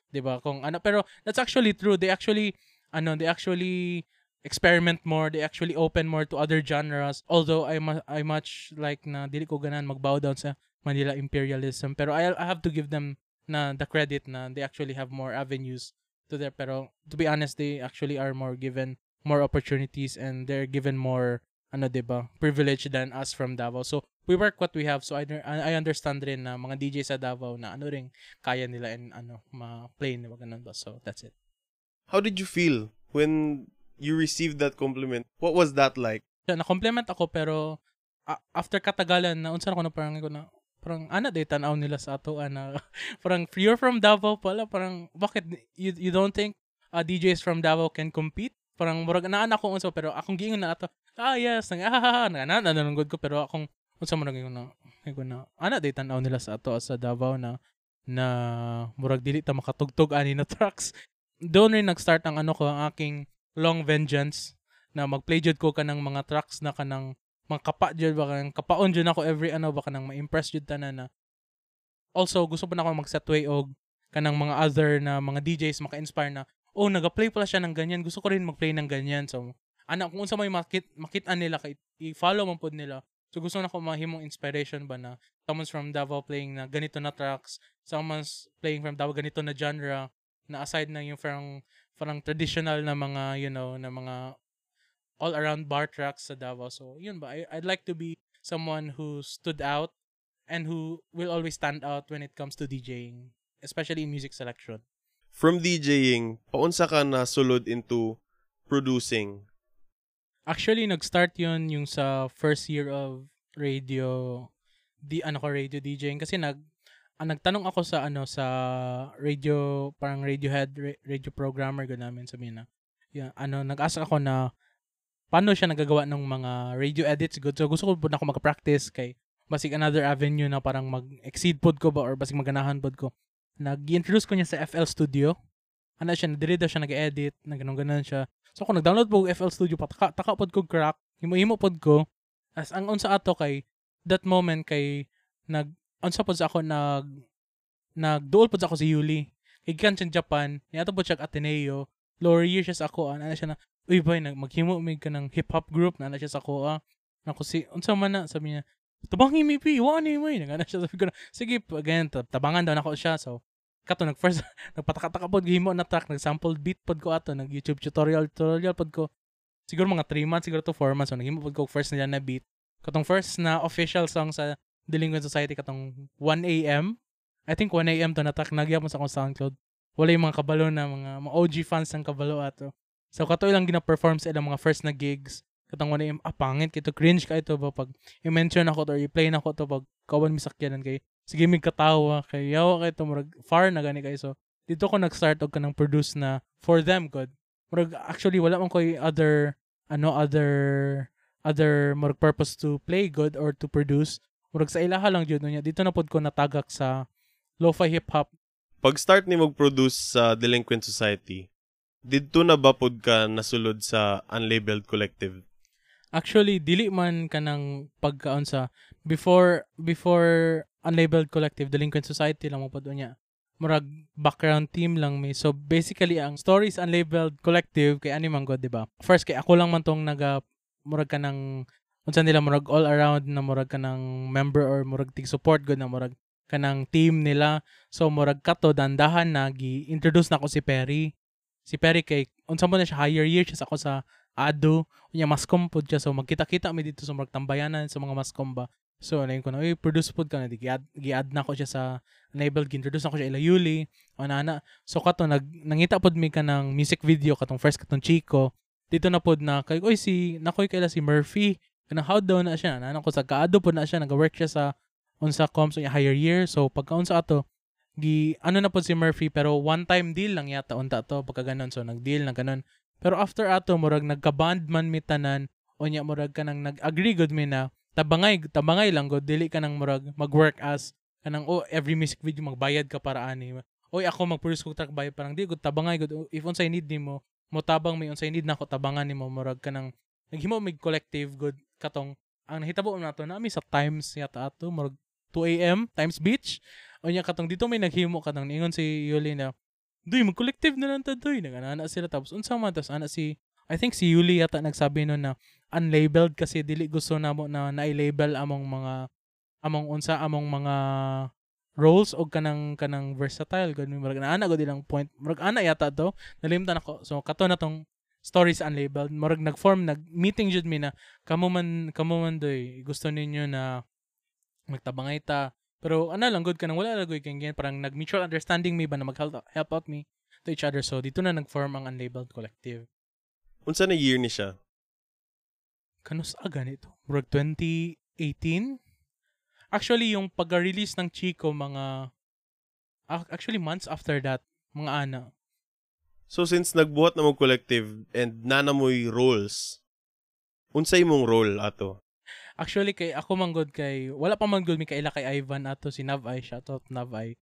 'di ba kung ano pero that's actually true they actually ano they actually experiment more, they actually open more to other genres. Although I mu- I much like na dili ko ganan magbow down sa Manila imperialism, pero I I have to give them na the credit na they actually have more avenues to their pero to be honest they actually are more given more opportunities and they're given more ano 'di ba privilege than us from Davao. So we work what we have. So I I understand rin na mga DJ sa Davao na ano ring kaya nila and ano ma-play nila ganun ba. So that's it. How did you feel when you received that compliment. What was that like? Na-compliment ako pero uh, after katagalan na unsa ko na parang ko na parang ana day tanaw nila sa ato ana (laughs) parang you're from Davao pala parang bakit you, you don't think uh, DJs from Davao can compete parang murag na ko unsa pero akong giingon na ato ah yes nang ah na na nanunggod ko pero akong unsa man giingon na ko na ana day tanaw nila sa ato sa Davao na na murag dili ta makatugtog ani na (laughs) tracks doon rin nag-start ang ano ko ang aking long vengeance na magplay jud ko kanang mga tracks na kanang mga kapa jud ba kanang kapaon jud ako every ano ba kanang ma-impress jud tanan na. Also gusto pa na ako mag-set way og kanang mga other na mga DJs maka-inspire na oh naga-play pala siya ng ganyan gusto ko rin mag-play ng ganyan. So ana kung unsa may makit makita nila kay i-follow man pod nila So gusto na ko mahimong inspiration ba na someone's from Davao playing na ganito na tracks, someone's playing from Davao ganito na genre, na aside na yung parang parang traditional na mga, you know, na mga all around bar tracks sa Davao. So, yun ba? I, I'd like to be someone who stood out and who will always stand out when it comes to DJing, especially in music selection. From DJing, paunsa ka na sulod into producing? Actually, nag-start yun yung sa first year of radio, di ano ko radio DJing kasi nag ah, nagtanong ako sa ano sa radio parang Radiohead ra- radio programmer ko namin sa Mina. Yeah, ano nag-ask ako na paano siya nagagawa ng mga radio edits good. So gusto ko po na ako mag-practice kay basig another avenue na parang mag-exceed pod ko ba or basig maganahan pod ko. Nag-introduce ko niya sa FL Studio. Ano siya, dili daw siya nag-edit, na ganun ganun siya. So kung nag-download po FL Studio pataka taka pod ko crack, himo-himo pod ko. As ang unsa ato kay that moment kay nag unsa sa ako nag nagduol pod sa ako si Yuli. Kay kan siya Japan, niya pod siya Ateneo. Lower year siya sa ako, ana siya na uy boy nag maghimo mig ka ng hip hop group na ana siya sa ako ah. Nako si unsa man na sabi niya Tabang mi pi, wa ni mo nagana (laughs) siya sabi ko na sige again tab- tabangan daw nako siya so kato nag first (laughs) nagpataka-taka pod gihimo na track nag sample beat pod ko ato nag YouTube tutorial tutorial pod ko siguro mga 3 months siguro to 4 months so naghimo pod ko first nila na beat katong first na official song sa Delinquent Society katong 1 AM I think 1 AM to na track nagya mo sa akong SoundCloud. Wala yung mga kabalo na mga, mga OG fans ng kabalo ato. So kato ilang gina-perform sa ilang mga first na gigs. Katong 1 AM ah pangit kito cringe ka ito ba? Pag i-mention ako to or i-play na ako to pag kawan mi sakyanan kay sige mig katawa kay yawa kay to murag far na gani kay. So dito ko nag-start og kanang produce na for them good. Murag actually wala man koy other ano other other murag purpose to play good or to produce murag sa ilaha lang jud niya dito na pod ko natagak sa lo-fi hip hop Pag-start ni mag-produce sa Delinquent Society, didto na ba pod ka nasulod sa Unlabeled Collective? Actually, dili man ka ng pagkaon sa before before unlabeled collective delinquent society lang mo pa doon niya. Murag background team lang may. So basically ang stories unlabeled collective kay ani man god, di ba? First kay ako lang man tong naga murag ka ng unsa nila murag all around na murag ka ng member or murag tig support god na murag kanang team nila. So murag kato dandahan na gi-introduce na ko si Perry. Si Perry kay unsa mo na siya higher year siya sa ako sa Ado, unya mascom pod siya. So magkita-kita mi dito sa murag tambayanan sa mga mascom ba. So ano ko na, uy, produce pod ka na, gi-add, gi-add na ko siya sa enabled, gi-introduce na ko siya ila Yuli, o na So kato, nag, nangita pod mi ka ng music video, katong first katong Chico, dito na pod na, kay, uy, si, nakoy kaila si Murphy, how daw na siya, nana ko sa kaado pod na siya, nag-work siya sa, unsa comms, unya higher year, so pagka unsa ato, gi, ano na pod si Murphy, pero one time deal lang yata, unta to, pagka ganon, so nag-deal na ganon, pero after ato murag nagka-band man mi tanan unya murag kanang nag-agree gud mi na tabangay tabangay lang gud dili ka nang murag mag-work as kanang oh every music video magbayad ka para ani. Oy ako mag-produce kog track bayad parang di gud tabangay gud if unsay need nimo mo tabang may unsay need nako tabangan nimo murag kanang naghimo mig collective good katong ang nahitabo nato nami sa Times yata ato murag 2 AM Times Beach. Unya katong dito may naghimo katong ningon si Yuli na Duy, mag-collective na lang ta, duy. Nag-ana sila. Tapos, unsa man, tapos, ana si, I think si Yuli yata nagsabi nun na unlabeled kasi dili gusto na mo na na-label among mga, among unsa, among mga roles o kanang kanang versatile. Ganun murag ana gud ilang point. Murag ana yata to. Nalimtan ako. So kato na tong stories unlabeled. Murag nag-form nag meeting jud mi na kamo man kamo man doy gusto ninyo na magtabangay ta? Pero ano lang good ka nang wala lagoy ganyan parang nag mutual understanding me ba na mag help, out me to each other. So dito na nag-form ang unlabeled collective. Unsa na year ni siya? kanus aga nito murag 2018 actually yung pag-release ng Chico mga ac- actually months after that mga ana So since nagbuhat na mo collective and nana mo'y roles, unsay mong role ato? Actually kay ako manggod kay wala pa man gud mi kaila kay Ivan ato si Navay shout out Navay.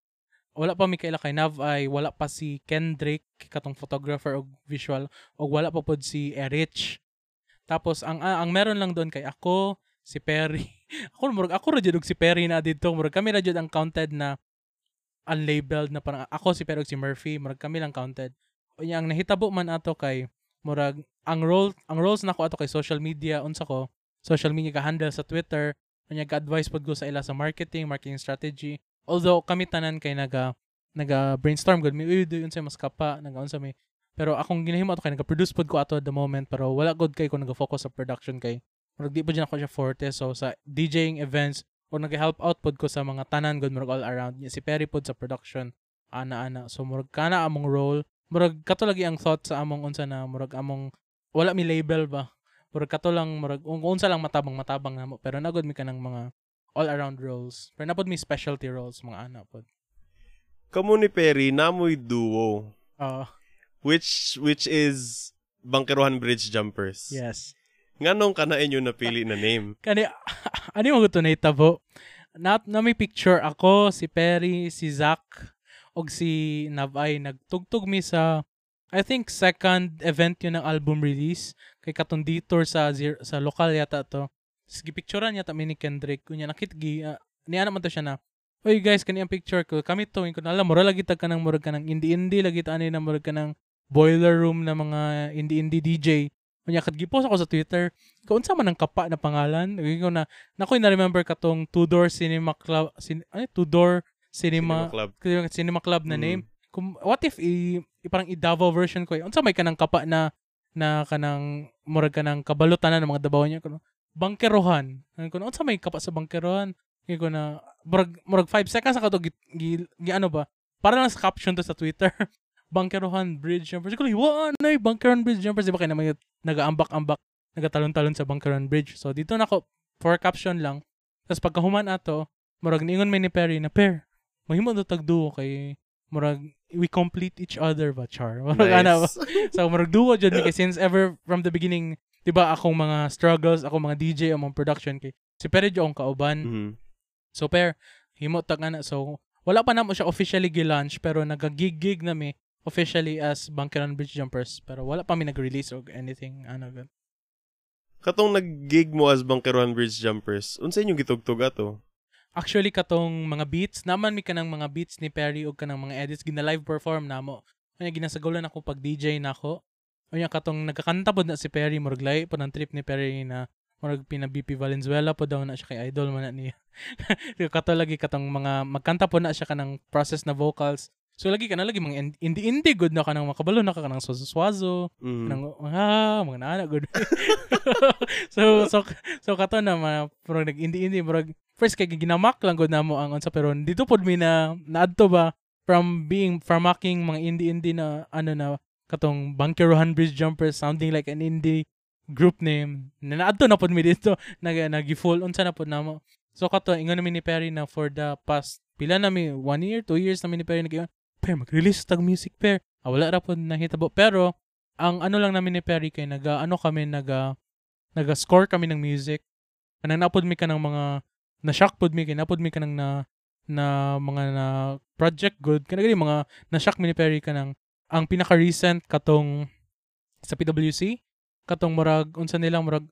Wala pa mi kaila kay Navay, wala pa si Kendrick katong photographer og visual og wala pa pod si Erich. Tapos ang ah, ang meron lang doon kay ako, si Perry. (laughs) ako murag ako ra jud og si Perry na dito, murag kami ra jud ang counted na unlabeled na parang ako si Perry og si Murphy, murag kami lang counted. Unya ang nahitabo man ato kay murag ang role ang roles nako ato kay social media unsa ko social media ka handle sa Twitter Kanya ga-advise pod ko sa ila sa marketing, marketing strategy. Although kami tanan kay naga naga brainstorm gud mi uy doon sa mas kapa naga-unsa may pero akong ginahimo ato kay naga-produce pod ko ato at the moment pero wala gud kay ko naga-focus sa production kay murag di pa dyan ako siya forte. So sa DJing events or nag-help out pod ko sa mga tanan gud murag all around si Perry pod sa production. Ana-ana. So murag kana among role murag kato lagi ang thought sa among unsa na murag among wala mi label ba murag kato lang murag un- unsa lang matabang matabang namo pero nagod mi kanang mga all around roles pero napod mi specialty roles mga ana pod Kamo ni Perry, namoy duo. Ah, Which which is Bangkerohan Bridge Jumpers. yes Nganong ka na inyo napili na name? (laughs) kani ano yung ito na itabo na, na may picture ako si Perry si Zach og si Navay nagtugtog mi sa I think second event yun ng album release. Kay katong detour sa sa lokal yata to. Sige picturean yata mi ni Kendrick. Kunya nakit gi uh, niya naman to siya na Oy guys kani ang picture ko. Kami to ko alam mura lagi tag kanang murag kanang indie indie lagi ta ani na murag kanang boiler room na mga indie indie DJ kunya kat gipost ako sa Twitter kung unsa man ang kapa na pangalan? Ko na nakoy na remember katong Two Door Cinema Club sin, ano, Two Door Cinema Club. Cinema, Cinema Club na Mm. name kung what if i, i parang i Davao version ko eh, unsa may kanang kapa na na kanang murag kanang kabalutan ng mga Davao niya kuno bangkerohan kuno unsa may kapa sa bangkerohan Kaya ko na murag murag 5 seconds ako to gi, gi, gi ano ba para lang sa caption to sa Twitter (laughs) bangkerohan bridge jumpers ko wa na bangkerohan bridge jumpers di ba kay na may nagaambak-ambak nagatalon-talon sa Bangkaran Bridge. So dito na ako for caption lang. Tapos pagkahuman ato, murag niingon may ni Perry na pair. Mahimo to tagduo kay murag we complete each other ba char. (laughs) Murag ana ba. Nice. (laughs) So murag duo jud kay since ever from the beginning, 'di ba akong mga struggles, akong mga DJ among production kay si jo ang kauban. Mhm. So pair himo tag ana so wala pa namo siya officially gi-launch pero nagagig-gig na mi officially as Bangkaran Bridge Jumpers pero wala pa mi nag-release or anything ano gan. Katong nag-gig mo as Bangkerohan Bridge Jumpers, unsa inyong gitugtog ato? Actually katong mga beats naman mi kanang mga beats ni Perry ug kanang mga edits gina live perform namo. Kanya ginasagalan ako pag DJ nako. Kanya katong nagkakanta pod na si Perry murag lahi po ng trip ni Perry na murag pina BP Valenzuela po daw na siya kay idol man na niya. (laughs) Kato lagi katong mga magkanta po na siya kanang process na vocals. So lagi ka na lagi mga in- indie-indie good na kanang makabalo na ka kanang swazo Mhm. nang ah mga nana good (laughs) so so so kato na mga pero nag indie indie murag first kay ginamak lang gud namo ang unsa pero dito pod mi na naadto ba from being from making mga indie indie na ano na katong Bunkerohan Bridge Jumpers sounding like an indie group name na naadto na pod mi dito. (laughs) Nag nagi-full unsa na pod namo. So kato ingon namin ni Perry na for the past pila na mi one year two years na mi ni Perry nag pair mag-release tag music pair ah, wala ra pod nahitabo. Pero ang ano lang namin ni Perry kay naga ano kami naga naga-score kami ng music. Kanang napod mi ka ng mga na shock pod mi kay napod mi ka ng na na mga na project good. Kanang gani mga na shock mi ni Perry kanang ang pinaka recent katong sa PWC katong murag unsa nilang murag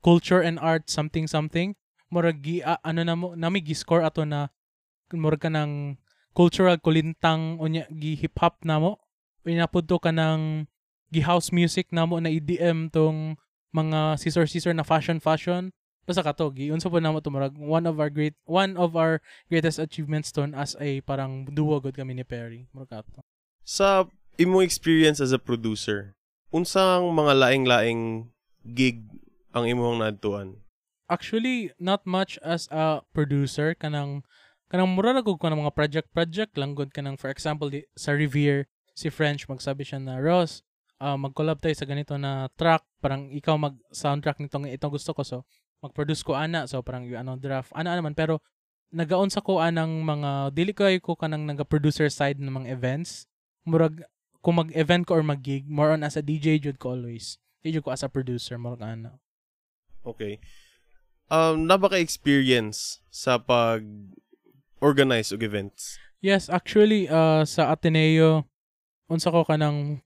culture and art something something murag gi ah, ano na mo nami gi score ato na murag kanang cultural kulintang unya gi hip hop namo pinapod to kanang gi house music namo na EDM tong mga scissor scissor na fashion fashion basta kato gi unsa po namo to murag one of our great one of our greatest achievements ton as a parang duo gud kami ni Perry. Murag kato Sa imong experience as a producer, unsang mga laing-laing gig ang imong naadtuan? actually not much as a producer. Kanang kanang mura ra gud ko ng mga project project lang gud. Kanang for example di, sa Revere si French magsabi siya na Ross ah, mag-collab tayo sa ganito na track. Parang ikaw mag soundtrack nitong itong gusto ko. So mag-produce ko ana so parang yung ano draft ana naman pero nagaon sa ko anang mga dili ko ko kanang naga-producer side ng mga events murag kung mag-event ko or mag-gig more on as a DJ jud ko always DJ ko as a producer murag ana Okay. Um, na ba ka experience sa pag organize og events? Yes, actually uh, sa Ateneo unsa ko kanang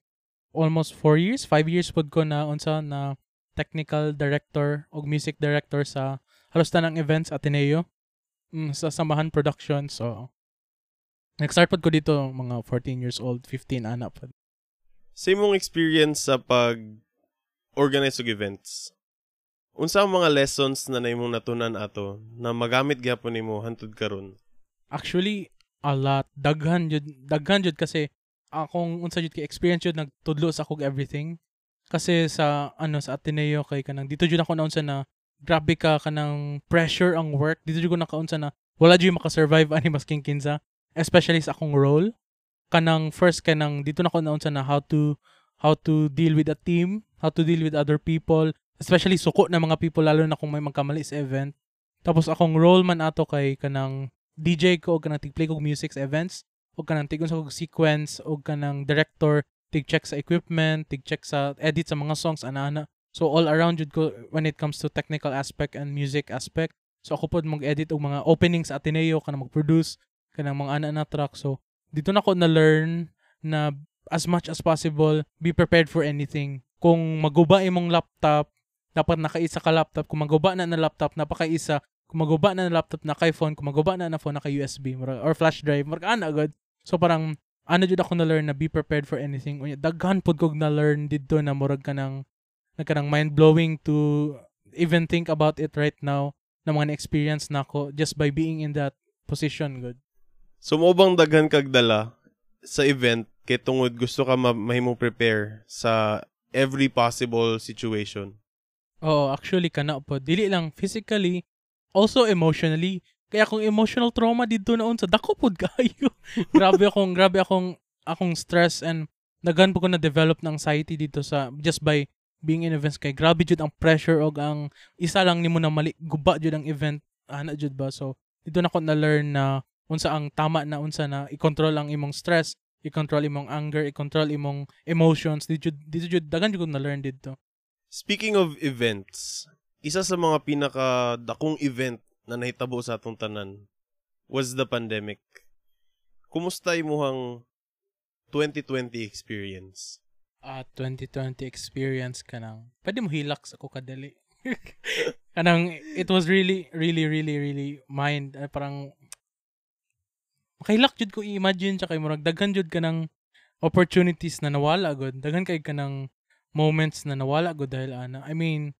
almost 4 years, 5 years pod ko na unsa na technical director o music director sa halos tanang events Ateneo mm, sa Samahan Production. So nag-start pod ko dito mga 14 years old, 15 ana pod. Sa imong experience sa pag organize og events, unsa ang mga lessons na naimong natunan ato na magamit gyapon nimo hantud karon? Actually, a lot. Daghan jud, daghan jud kasi akong unsa jud kay experience jud nagtudlo sa akong everything. Kasi sa ano sa Ateneo kay kanang dito jud ako naunsa na grabe ka kanang pressure ang work. Dito jud ko nakaunsa na wala jud maka-survive (laughs) ani masking kinsa, especially sa akong role. Kanang first kanang dito na ko naunsa na how to how to deal with a team, how to deal with other people, especially suko na mga people lalo na kung may magkamali sa event. Tapos akong role man ato kay kanang DJ ko o kanang tig-play kog music sa events o kanang tigon sa kog sequence o kanang director tig-check sa equipment, tig-check sa edit sa mga songs ana-ana. So all around jud ko when it comes to technical aspect and music aspect. So ako pod mag-edit og mga openings sa Ateneo kanang mag-produce kanang mga ana na track. So dito na ko na learn na as much as possible be prepared for anything. Kung maguba imong laptop, dapat nakaisa ka laptop. Kung maguba na na laptop, napakaisa kung maguba na na laptop na kay phone, kung maguba na na phone na kay USB or flash drive, marag ana agad. So parang ano jud ako na learn na be prepared for anything. Unya daghan pud kog na learn didto na murag ka nang nagkanang mind blowing to even think about it right now na mga experience na ako just by being in that position good. So mo bang daghan kag dala sa event kay tungod gusto ka ma- mahimong prepare sa every possible situation? Oo, actually kana po. Dili lang physically also emotionally. Kaya kung emotional trauma dito na unsa dako pod kayo. (laughs) grabe akong grabe akong akong stress and naghan po ko na develop ng anxiety dito sa just by being in events. Kay grabe jud ang pressure og ang isa lang nimo na mali guba jud ang event. Ana jud ba? So dito na ko na learn na unsa ang tama na unsa na i-control ang imong stress i-control imong anger i-control imong emotions. Dito dito jud dagan jud ko na learn dito. Speaking of events, isa sa mga pinaka dakong event na nahitabo sa atong tanan was the pandemic. Kumusta imuhang 2020 experience? Ah, 2020 experience ka nang. Pwede mo hilak sa ko kadali. (laughs) kanang it was really really really really mind uh, parang makahilak jud ko i-imagine sa kay murag daghan jud ka ng opportunities na nawala gud daghan kay ka ng moments na nawala gud dahil ana I mean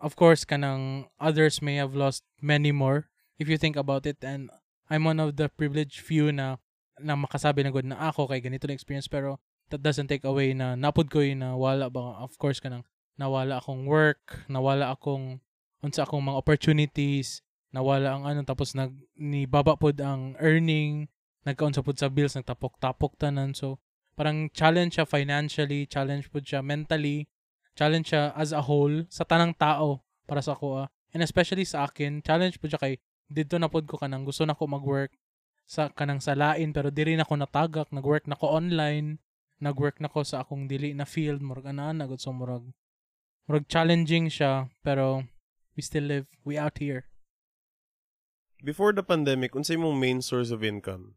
of course kanang others may have lost many more if you think about it. And I'm one of the privileged few na na makasabi na good na ako kay ganito na experience. Pero that doesn't take away na napod ko na wala ba of course kanang nawala akong work nawala akong unsa akong mga opportunities nawala ang ano tapos nag ni baba pod ang earning nagkaunsa pod sa bills nagtapok-tapok tanan. So parang challenge siya financially challenge pod siya mentally challenge siya as a whole sa tanang tao para sa ah. and especially sa akin challenge pod siya kay dito na pod ko kanang gusto na ko mag-work sa kanang salain pero diri na ko natagak nag-work na ko online nag-work na ko sa akong dili na field murag ana na so murag murag challenging siya pero we still live we out here Before the pandemic, unsay imong main source of income?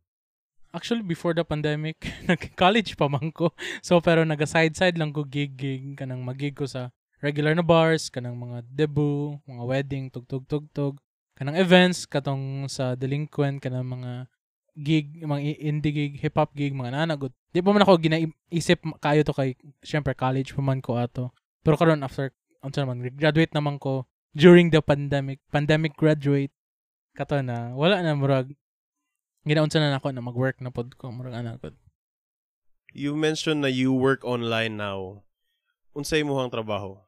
Actually, before the pandemic, (laughs) nag-college pa man ko. So, pero naga-side-side lang ko gig-gig, kanang magig ko sa regular na bars, kanang mga debut, mga wedding, tug-tug-tug-tug, kanang events, katong sa delinquent, kanang mga gig, mga indie gig, hip-hop gig, mga nanagot. Di pa man ako ginaisip kayo to kay, syempre, college pa man ko ato. Pero karon after, ano naman, graduate naman ko during the pandemic, pandemic graduate, kato na, wala na, murag, ginaunsa na nako na mag-work na pod ko murag ana pod. You mentioned na you work online now. Unsay imong trabaho?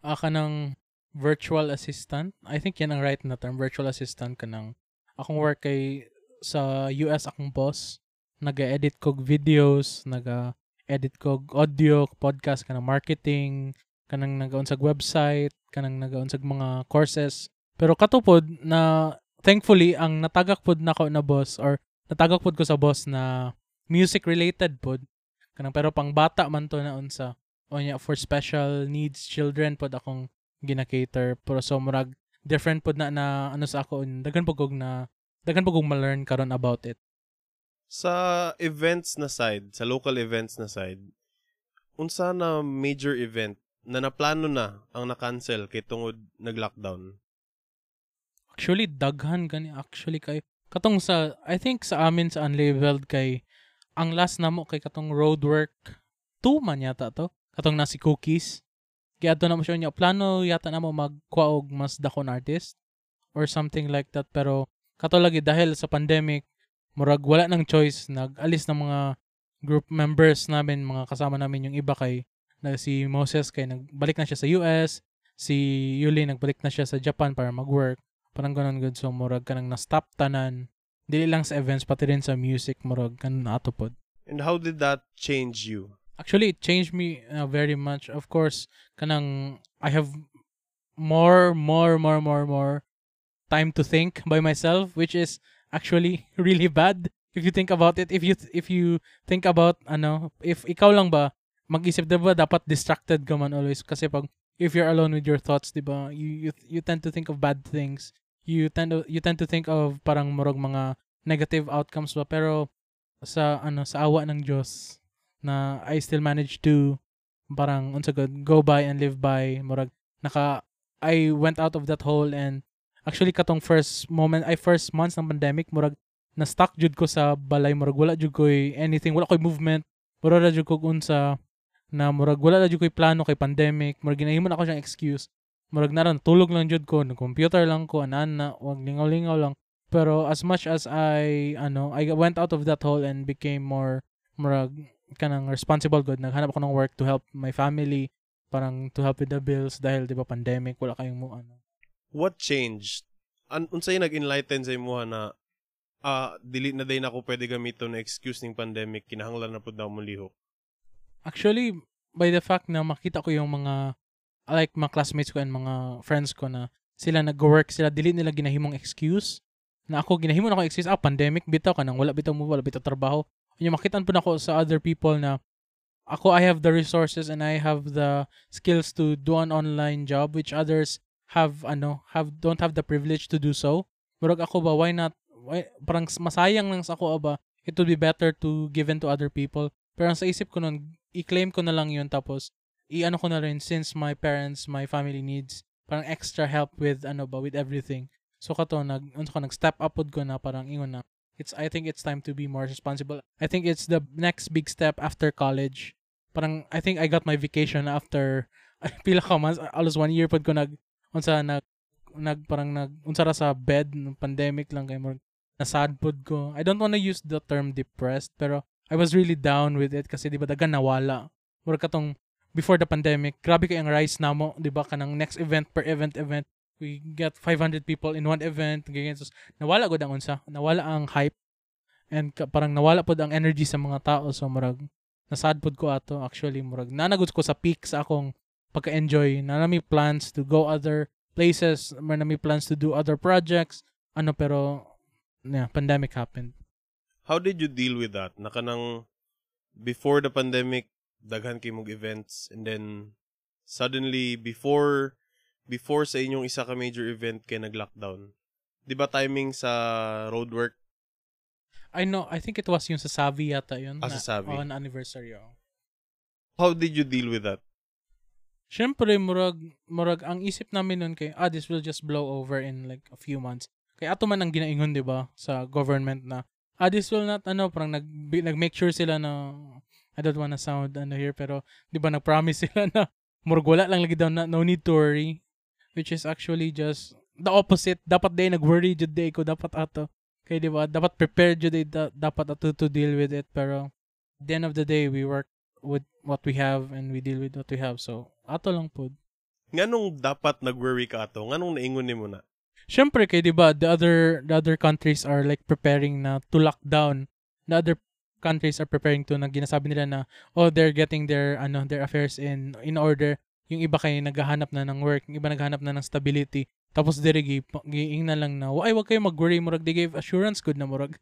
ah kanang virtual assistant. I think yan ang right na term virtual assistant kanang akong work kay sa US akong boss. Naga-edit kog videos naga-edit kog audio podcast kanang marketing kanang nagaunsag website kanang nagaunsag mga courses. Pero katupod na thankfully ang natagak pod nako na boss or natagak pod ko sa boss na music related pod. Kanang pero pang bata man to na unsa. O nya for special needs children pod akong gina-cater. Pero so murag different pod na na ano sa ako daghan kog na daghan kog ma-learn karon about it. Sa events na side, sa local events na side, unsa na major event na naplano na ang na-cancel kay tungod nag-lockdown? Actually, daghan gani actually kay katong sa I think sa amin sa unlabeled kay ang last namo kay katong road work 2 man yata to katong na si cookies. Kaya ato na mo siya niya plano yata na mo magkuha og mas dakon artist or something like that. Pero kato lagi dahil sa pandemic murag wala nang choice. Nag-alis ng mga group members namin mga kasama namin yung iba kay na si Moses kay nagbalik na siya sa US si Yuli nagbalik na siya sa Japan para mag-work parang ganun good. So murag kanang na-stop tanan. Dili lang sa events pati rin sa music murag kanang ato pod And how did that change you? actually it changed me uh, very much. Of course kanang i have more more more more more time to think by myself which is actually (laughs) really bad. If you think about it if you if you think about ano if ikaw lang ba mag-isip 'di ba dapat distracted ka man always. Kasi pag if you're alone with your thoughts 'di ba you, you you tend to think of bad things you tend to you tend to think of parang murag mga negative outcomes ba pero sa ano sa awa ng Diyos na I still managed to parang unsa good go by and live by murag naka I went out of that hole and actually katong first moment I first months ng pandemic murag na stuck jud ko sa balay murag wala jud ko anything wala ko movement murag ra jud ko unsa na murag wala jud ko plano kay pandemic murag ginahimo na ako siyang excuse murag naran tulog lang jud ko nag computer lang ko anan na wag lingaw-lingaw lang pero as much as I ano I went out of that hole and became more murag kanang responsible good naghanap ako ng work to help my family parang to help with the bills dahil di ba pandemic wala kayong mo ano What changed? An unsay nag-enlighten sa imuha na ah dili na day na ako pwede gamiton na excuse ning pandemic kinahanglan na pud na mo lihok. actually by the fact na makita ko yung mga like mga classmates ko and mga friends ko na sila nag-work sila dili nila ginahimong excuse na ako ginahimo na ako excuse ah pandemic bitaw ka nang wala bitaw mo wala bitaw trabaho. Yung makitan po na ako sa other people na ako I have the resources and I have the skills to do an online job which others have ano have don't have the privilege to do so. Murag ako ba why not why, parang masayang lang sa ako ba it would be better to given to other people. Pero sa isip ko nun i-claim ko na lang yun tapos i-ano ko na rin since my parents my family needs parang extra help with ano ba with everything. So kato nag ano ko nag step up ko na parang ingon na it's I think it's time to be more responsible. I think it's the next big step after college. Parang I think I got my vacation after pila ka months alos one year pod ko nag unsa nag nag parang nag unsa ra sa bed pandemic lang kay mo nasad pod ko. I don't wanna use the term depressed pero I was really down with it kasi di ba dagan nawala. Mura katong before the pandemic grabe kay ang rise namo di ba? Kanang next event per event event we get 500 people in one event ganyan. So nawala gud ang unsa nawala ang hype and ka- parang nawala pod ang energy sa mga tao. So murag nasad pod ko ato actually murag nanagod ko sa peak sa akong pagka-enjoy. Na nami plans to go other places na nami plans to do other projects. Ano pero yeah, pandemic happened. How did you deal with that? Na kanang before the pandemic daghan kay mong events and then suddenly before before sa inyong isa ka major event kay nag-lockdown. 'Di ba timing sa roadwork I know I think it was yung sa Savi yata yun Ah, sa Savi. on anniversary oh. How did you deal with that? Siyempre, murag, murag, ang isip namin nun kay, ah, this will just blow over in like a few months. Kaya ato man ang ginaingon, di ba, sa government na, ah, this will not, ano, parang nag, nag-make sure sila na, I don't wanna sound, ano here, pero, di ba, nag-promise (laughs) sila na, murag wala lang lagi daw na, no need to worry. Which is actually just, the opposite. Dapat day nag-worry, jud day ko, dapat ato. Kaya, di ba, dapat prepared jud day, da- dapat ato to deal with it. Pero, at the end of the day, we work with what we have and we deal with what we have. So, ato lang po. Nganong dapat nag-worry ka ato? Nganong naingon nimo na? Siyempre kay 'di ba, the other the other countries are like preparing na to lock down. The other countries are preparing to na ginasabi nila na oh they're getting their ano their affairs in in order. Yung iba kay naghahanap na ng work, yung iba naghahanap na ng stability. Tapos diri gi giing na lang na ay wag kayo mag-worry murag they gave assurance good na murag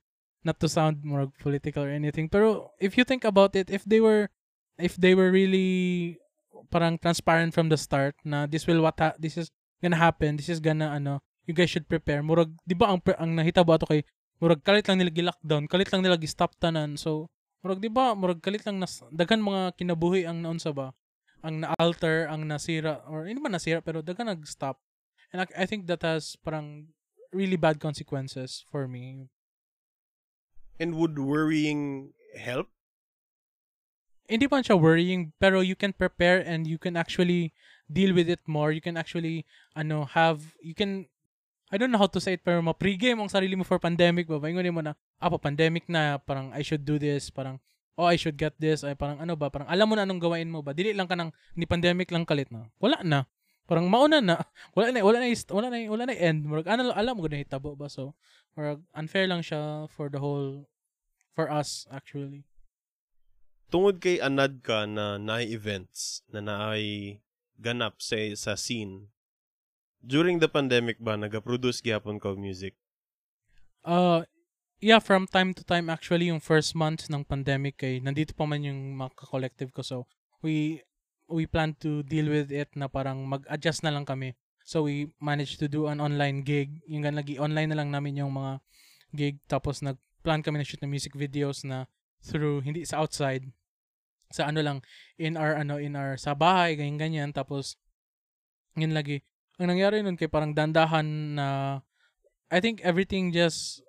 not to sound murag political or anything. Pero if you think about it, if they were if they were really parang transparent from the start na this will what ha- this is gonna happen, this is gonna ano, you guys should prepare. Murag, di ba ang, ang nahitabo ato kay, murag kalit lang nila gi-lockdown, kalit lang nila gi-stop tanan. So, murag di ba, murag kalit lang nas, daghan mga kinabuhi ang naunsa ba? Ang na-alter, ang nasira, or hindi ba nasira, pero daghan nag-stop. And I, I think that has parang really bad consequences for me. And would worrying help? Hindi pa siya worrying, pero you can prepare and you can actually deal with it more. You can actually ano have you can I don't know how to say it pero ma-pregame ang sarili mo for pandemic ba? Ingon mo na, ah, pa pandemic na, parang I should do this, parang oh, I should get this, ay parang ano ba, parang alam mo na anong gawain mo ba? Dili lang ka nang ni pandemic lang kalit na. Wala na. Parang mauna na. (laughs) Wala na, wala na, wala na, wala na end. Murag ano, alam mo gud hitabo ba so. Murag unfair lang siya for the whole for us actually. Tungod kay anad ka na naay events na naay ganap sa sa scene. During the pandemic ba naga-produce gyapon ka music? Uh, yeah, from time to time actually yung first month ng pandemic kay nandito pa man yung mga collective ko so we we plan to deal with it na parang mag-adjust na lang kami. So we managed to do an online gig. Yung lagi online na lang namin yung mga gig tapos nag-plan kami na shoot ng music videos na through hindi sa outside sa ano lang in our ano in our sa bahay ganyan ganyan tapos yun lagi ang nangyari nun kay parang dandahan na I think everything just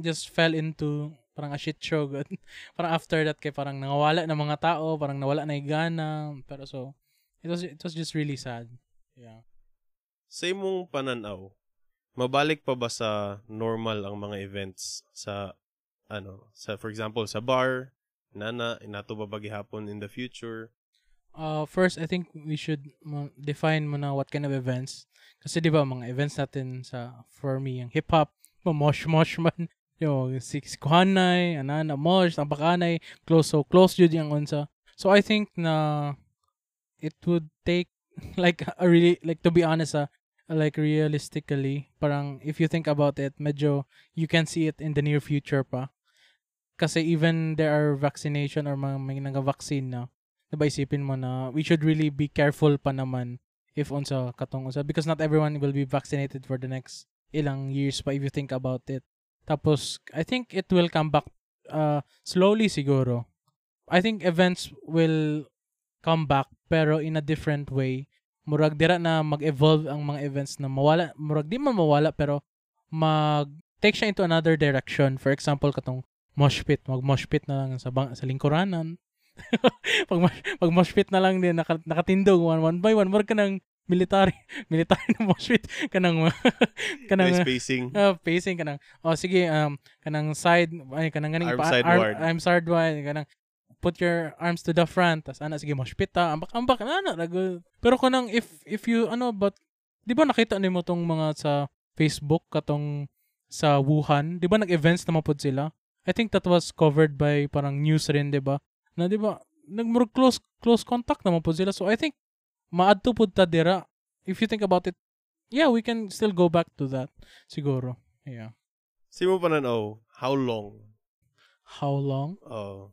just fell into parang a shit show (laughs) parang after that kay parang nawala na mga tao, parang nawala na yung gana, pero so it was it was just really sad. Yeah. Sa imong pananaw, mabalik pa ba sa normal ang mga events sa ano, sa for example sa bar, nana inato ba hapon in the future? Uh, first, I think we should define muna what kind of events. Kasi di ba, mga events natin sa, for me, yung hip-hop, mosh-mosh man, (laughs) yung si, Kuhanay, anana, mosh, ang bakanay, close, so close jud yung unsa. So, I think na it would take, (laughs) like, a really, like, to be honest, ah, like, realistically, parang, if you think about it, medyo, you can see it in the near future pa. Kasi even there are vaccination or mga may nag-vaccine na, diba isipin mo na we should really be careful pa naman if unsa katong unsa because not everyone will be vaccinated for the next ilang years pa if you think about it. Tapos I think it will come back uh, slowly siguro. I think events will come back pero in a different way. Murag dira na mag-evolve ang mga events na mawala, murag di man mawala pero mag take siya into another direction. For example, katong mosh pit, mag mosh pit na lang sa bang, sa lingkuranan (laughs) pag, pag moshpit na lang din, naka, nakatindog, one, one by one, more ka ng military, (laughs) military na moshpit, kanang, (laughs) kanang, spacing. Uh, pacing, kanang, oh, sige, um, kanang side, ay, kanang ganing, arm pa, sideward. Arm, arm sideward, kanang, put your arms to the front, tas ana, sige, moshpit ta, ambak, ambak, ana, rago. Pero kanang, if, if you, ano, but, di ba nakita nimo tong mga sa Facebook, katong, sa Wuhan, di ba nag-events na mapod sila? I think that was covered by parang news rin, di ba? Na di ba nagmurag close close contact naman po sila. So I think maadto pud ta dira if you think about it yeah we can still go back to that siguro. Yeah. Si mo pananaw, how long? how long? Oh,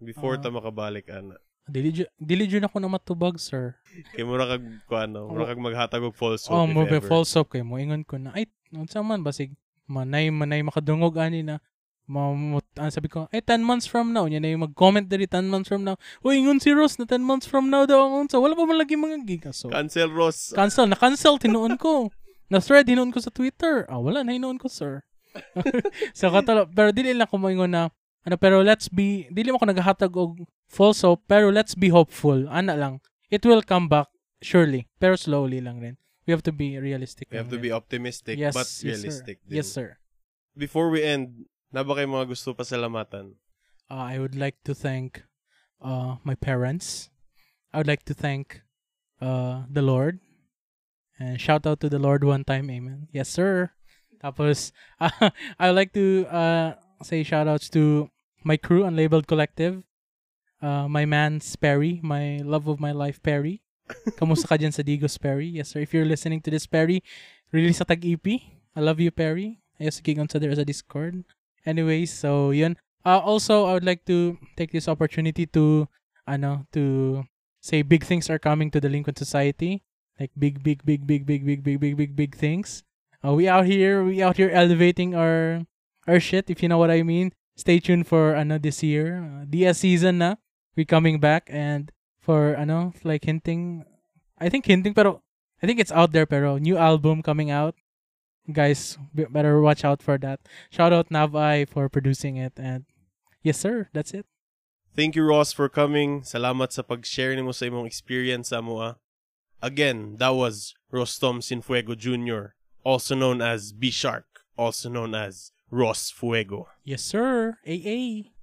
before Ah. ta makabalik ana. dili dili jud ako na matubag sir. Kay mura kag kuano, mura kag maghatag og false hope oh mo false up kay mo. Ingon ko na ay unsa man basig manay manay makadungog ani na mamut ah, sabi ko ay 10 months from now nya na yung mag-comment diri 10 months from now uy ingon si Ross na 10 months from now daw ang unsa wala pa man lagi mga giga so Cancel Ross. Cancel. Na-cancel. Tinuon ko. (laughs) Na-thread. Tinuon ko sa Twitter. Ah, wala. Na hinuon ko, sir. (laughs) so, katalo. Pero dili lang ko moingon na, ano, pero let's be, dili mo ko naghahatag og false hope, pero let's be hopeful. Ana lang. It will come back, surely. Pero slowly lang rin. We have to be realistic. We have to rin. be optimistic yes, but yes, realistic sir. din. Yes, sir. Before we end, na ba mga gusto pasalamatan? Uh, I would like to thank uh, my parents. I would like to thank uh, the Lord. And shout out to the Lord one time, amen. Yes, sir. Tapos, uh, (laughs) I would like to uh, say shout outs to my crew, Unlabeled Collective. Uh, my man, Perry. My love of my life, Perry. Kamusta ka dyan sa Digos, Perry? Yes, sir. If you're listening to this, Perry, release sa tag-EP. I love you, Perry. Ayos sige there sa Discord. Anyways, so yun. Uh, also, I would like to take this opportunity to, ano, to say big things are coming to the Lincoln Society. Like big, big, big, big, big, big, big, big, big, big things. Uh, we out here, we out here elevating our, our shit, if you know what I mean. Stay tuned for, ano, this year. Uh, DS season na. We coming back and for, ano, like hinting, I think hinting, pero I think it's out there, pero new album coming out. Guys, be- better watch out for that. Shout out Navai for producing it and yes sir, that's it. Thank you Ross for coming. Salamat sa pag-share nimo sa imong experience sa moa. Again, that was Rostom Sinfuego Jr., also known as B Shark, also known as Ross Fuego. Yes, sir. AA.